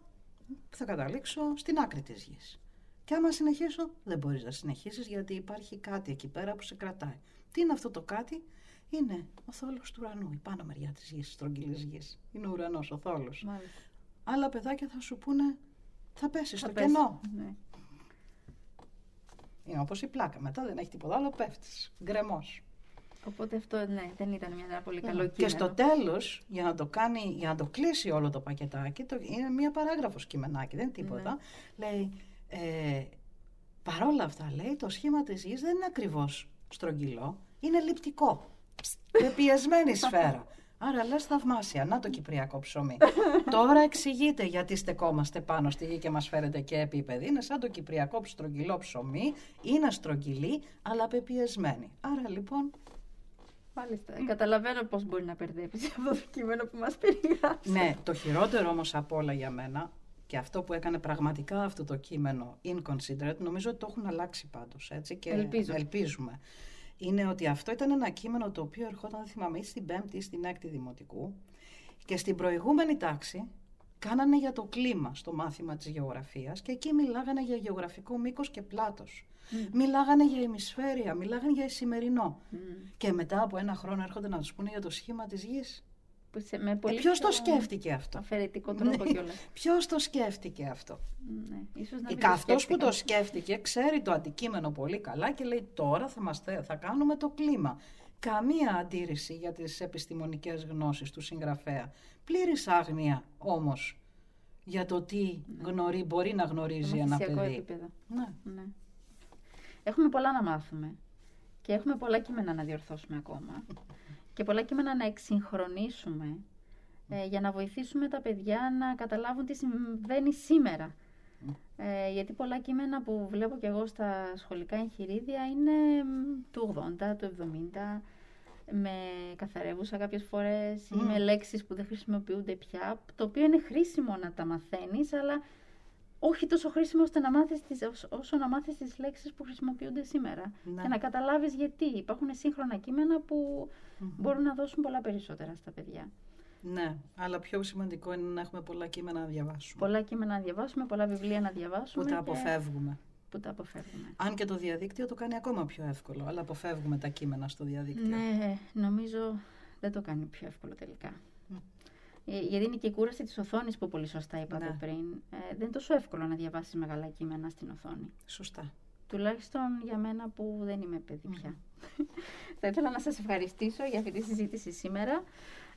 θα καταλήξω στην άκρη της γης. Και άμα συνεχίσω, δεν μπορείς να συνεχίσεις γιατί υπάρχει κάτι εκεί πέρα που σε κρατάει. Τι είναι αυτό το κάτι, είναι ο θόλος του ουρανού, η πάνω μεριά της γης, στρογγυλής γης. Είναι ο ουρανός, ο θόλος. Άλλα παιδάκια θα σου πούνε θα πέσεις στο κενό. Ναι. Είναι όπως η πλάκα. Μετά δεν έχει τίποτα άλλο, πέφτεις. Γκρεμός. Οπότε αυτό ναι, δεν ήταν μια πολύ καλό κείμενο. Και στο τέλος, για να το κάνει, για να το κλείσει όλο το πακετάκι, το, είναι μια παράγραφος κειμενάκι, δεν είναι τίποτα. Ναι. Λέει, ε, παρόλα αυτά, λέει, το σχήμα της γης δεν είναι ακριβώς στρογγυλό, είναι λιπτικό. Με πιεσμένη σφαίρα. Άρα λες θαυμάσια, να το κυπριακό ψωμί. Τώρα εξηγείτε γιατί στεκόμαστε πάνω στη γη και μας φέρετε και επίπεδη. Είναι σαν το κυπριακό στρογγυλό ψωμί, είναι στρογγυλή αλλά πεπιεσμένη. Άρα λοιπόν... Μάλιστα. Καταλαβαίνω πώς μπορεί να μπερδέψει αυτό το κείμενο που μας περιγράψει. Ναι, το χειρότερο όμως από όλα για μένα και αυτό που έκανε πραγματικά αυτό το κείμενο inconsiderate, νομίζω ότι το έχουν αλλάξει πάντως, έτσι, και ελπίζουμε είναι ότι αυτό ήταν ένα κείμενο το οποίο ερχόταν, δεν θυμάμαι, ή στην πέμπτη ή στην έκτη δημοτικού και στην προηγούμενη τάξη κάνανε για το κλίμα στο μάθημα της γεωγραφίας και εκεί μιλάγανε για γεωγραφικό μήκος και πλάτος. Μιλάγανε για ημισφαίρια, μιλάγανε για σημερινό. Και μετά από ένα χρόνο έρχονται να τους πούνε για το σχήμα της γης. Με πολύ ε, Ποιος το σκέφτηκε αυτό; Αφαιρετικό τρόπο ναι. κιόλας. Ποιος το σκέφτηκε αυτό; Ναι, ίσως να Αυτό που το σκέφτηκε ξέρει το αντικείμενο πολύ καλά και λέει τώρα θα, μας, θα κάνουμε το κλίμα. Καμία αντίρρηση για τις επιστημονικές γνώσεις του συγγραφέα. Πλήρης άγνοια όμως για το τι ναι. γνωρί, μπορεί να γνωρίζει ένα παιδί. Επίπεδο. Ναι. ναι. Έχουμε πολλά να μάθουμε και έχουμε πολλά κείμενα να διορθώσουμε ακόμα και πολλά κείμενα να εξυγχρονίσουμε ε, για να βοηθήσουμε τα παιδιά να καταλάβουν τι συμβαίνει σήμερα. Ε, γιατί πολλά κείμενα που βλέπω και εγώ στα σχολικά εγχειρίδια είναι του 80, του 70, με καθαρεύουσα κάποιες φορές ή με λέξεις που δεν χρησιμοποιούνται πια, το οποίο είναι χρήσιμο να τα μαθαίνεις, αλλά όχι τόσο χρήσιμο ώστε να μάθεις τις, όσο να μάθεις τις λέξεις που χρησιμοποιούνται σήμερα. Ναι. Και να καταλάβεις γιατί. Υπάρχουν σύγχρονα κείμενα που μπορούν να δώσουν πολλά περισσότερα στα παιδιά. Ναι, αλλά πιο σημαντικό είναι να έχουμε πολλά κείμενα να διαβάσουμε. Πολλά κείμενα να διαβάσουμε, πολλά βιβλία να διαβάσουμε. Που τα αποφεύγουμε. Που τα αποφεύγουμε. Αν και το διαδίκτυο το κάνει ακόμα πιο εύκολο, αλλά αποφεύγουμε τα κείμενα στο διαδίκτυο. Ναι, νομίζω δεν το κάνει πιο εύκολο τελικά. Ε, γιατί είναι και η κούραση της οθόνης που πολύ σωστά είπατε ναι. πριν. Ε, δεν είναι τόσο εύκολο να διαβάσεις μεγάλα κείμενα στην οθόνη. Σωστά. Τουλάχιστον για μένα που δεν είμαι παιδί πια. Θα ήθελα να σας ευχαριστήσω για αυτή τη συζήτηση σήμερα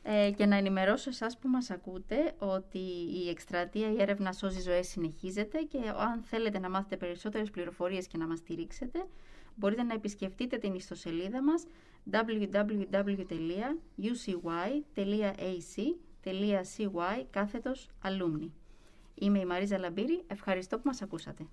ε, και να ενημερώσω εσάς που μας ακούτε ότι η εκστρατεία η έρευνα σώζει ζωές συνεχίζεται και αν θέλετε να μάθετε περισσότερες πληροφορίες και να μας στηρίξετε μπορείτε να επισκεφτείτε την ιστοσελίδα μας www.ucy.ac .cy κάθετος alumni. Είμαι η Μαρίζα Λαμπύρη, ευχαριστώ που μας ακούσατε.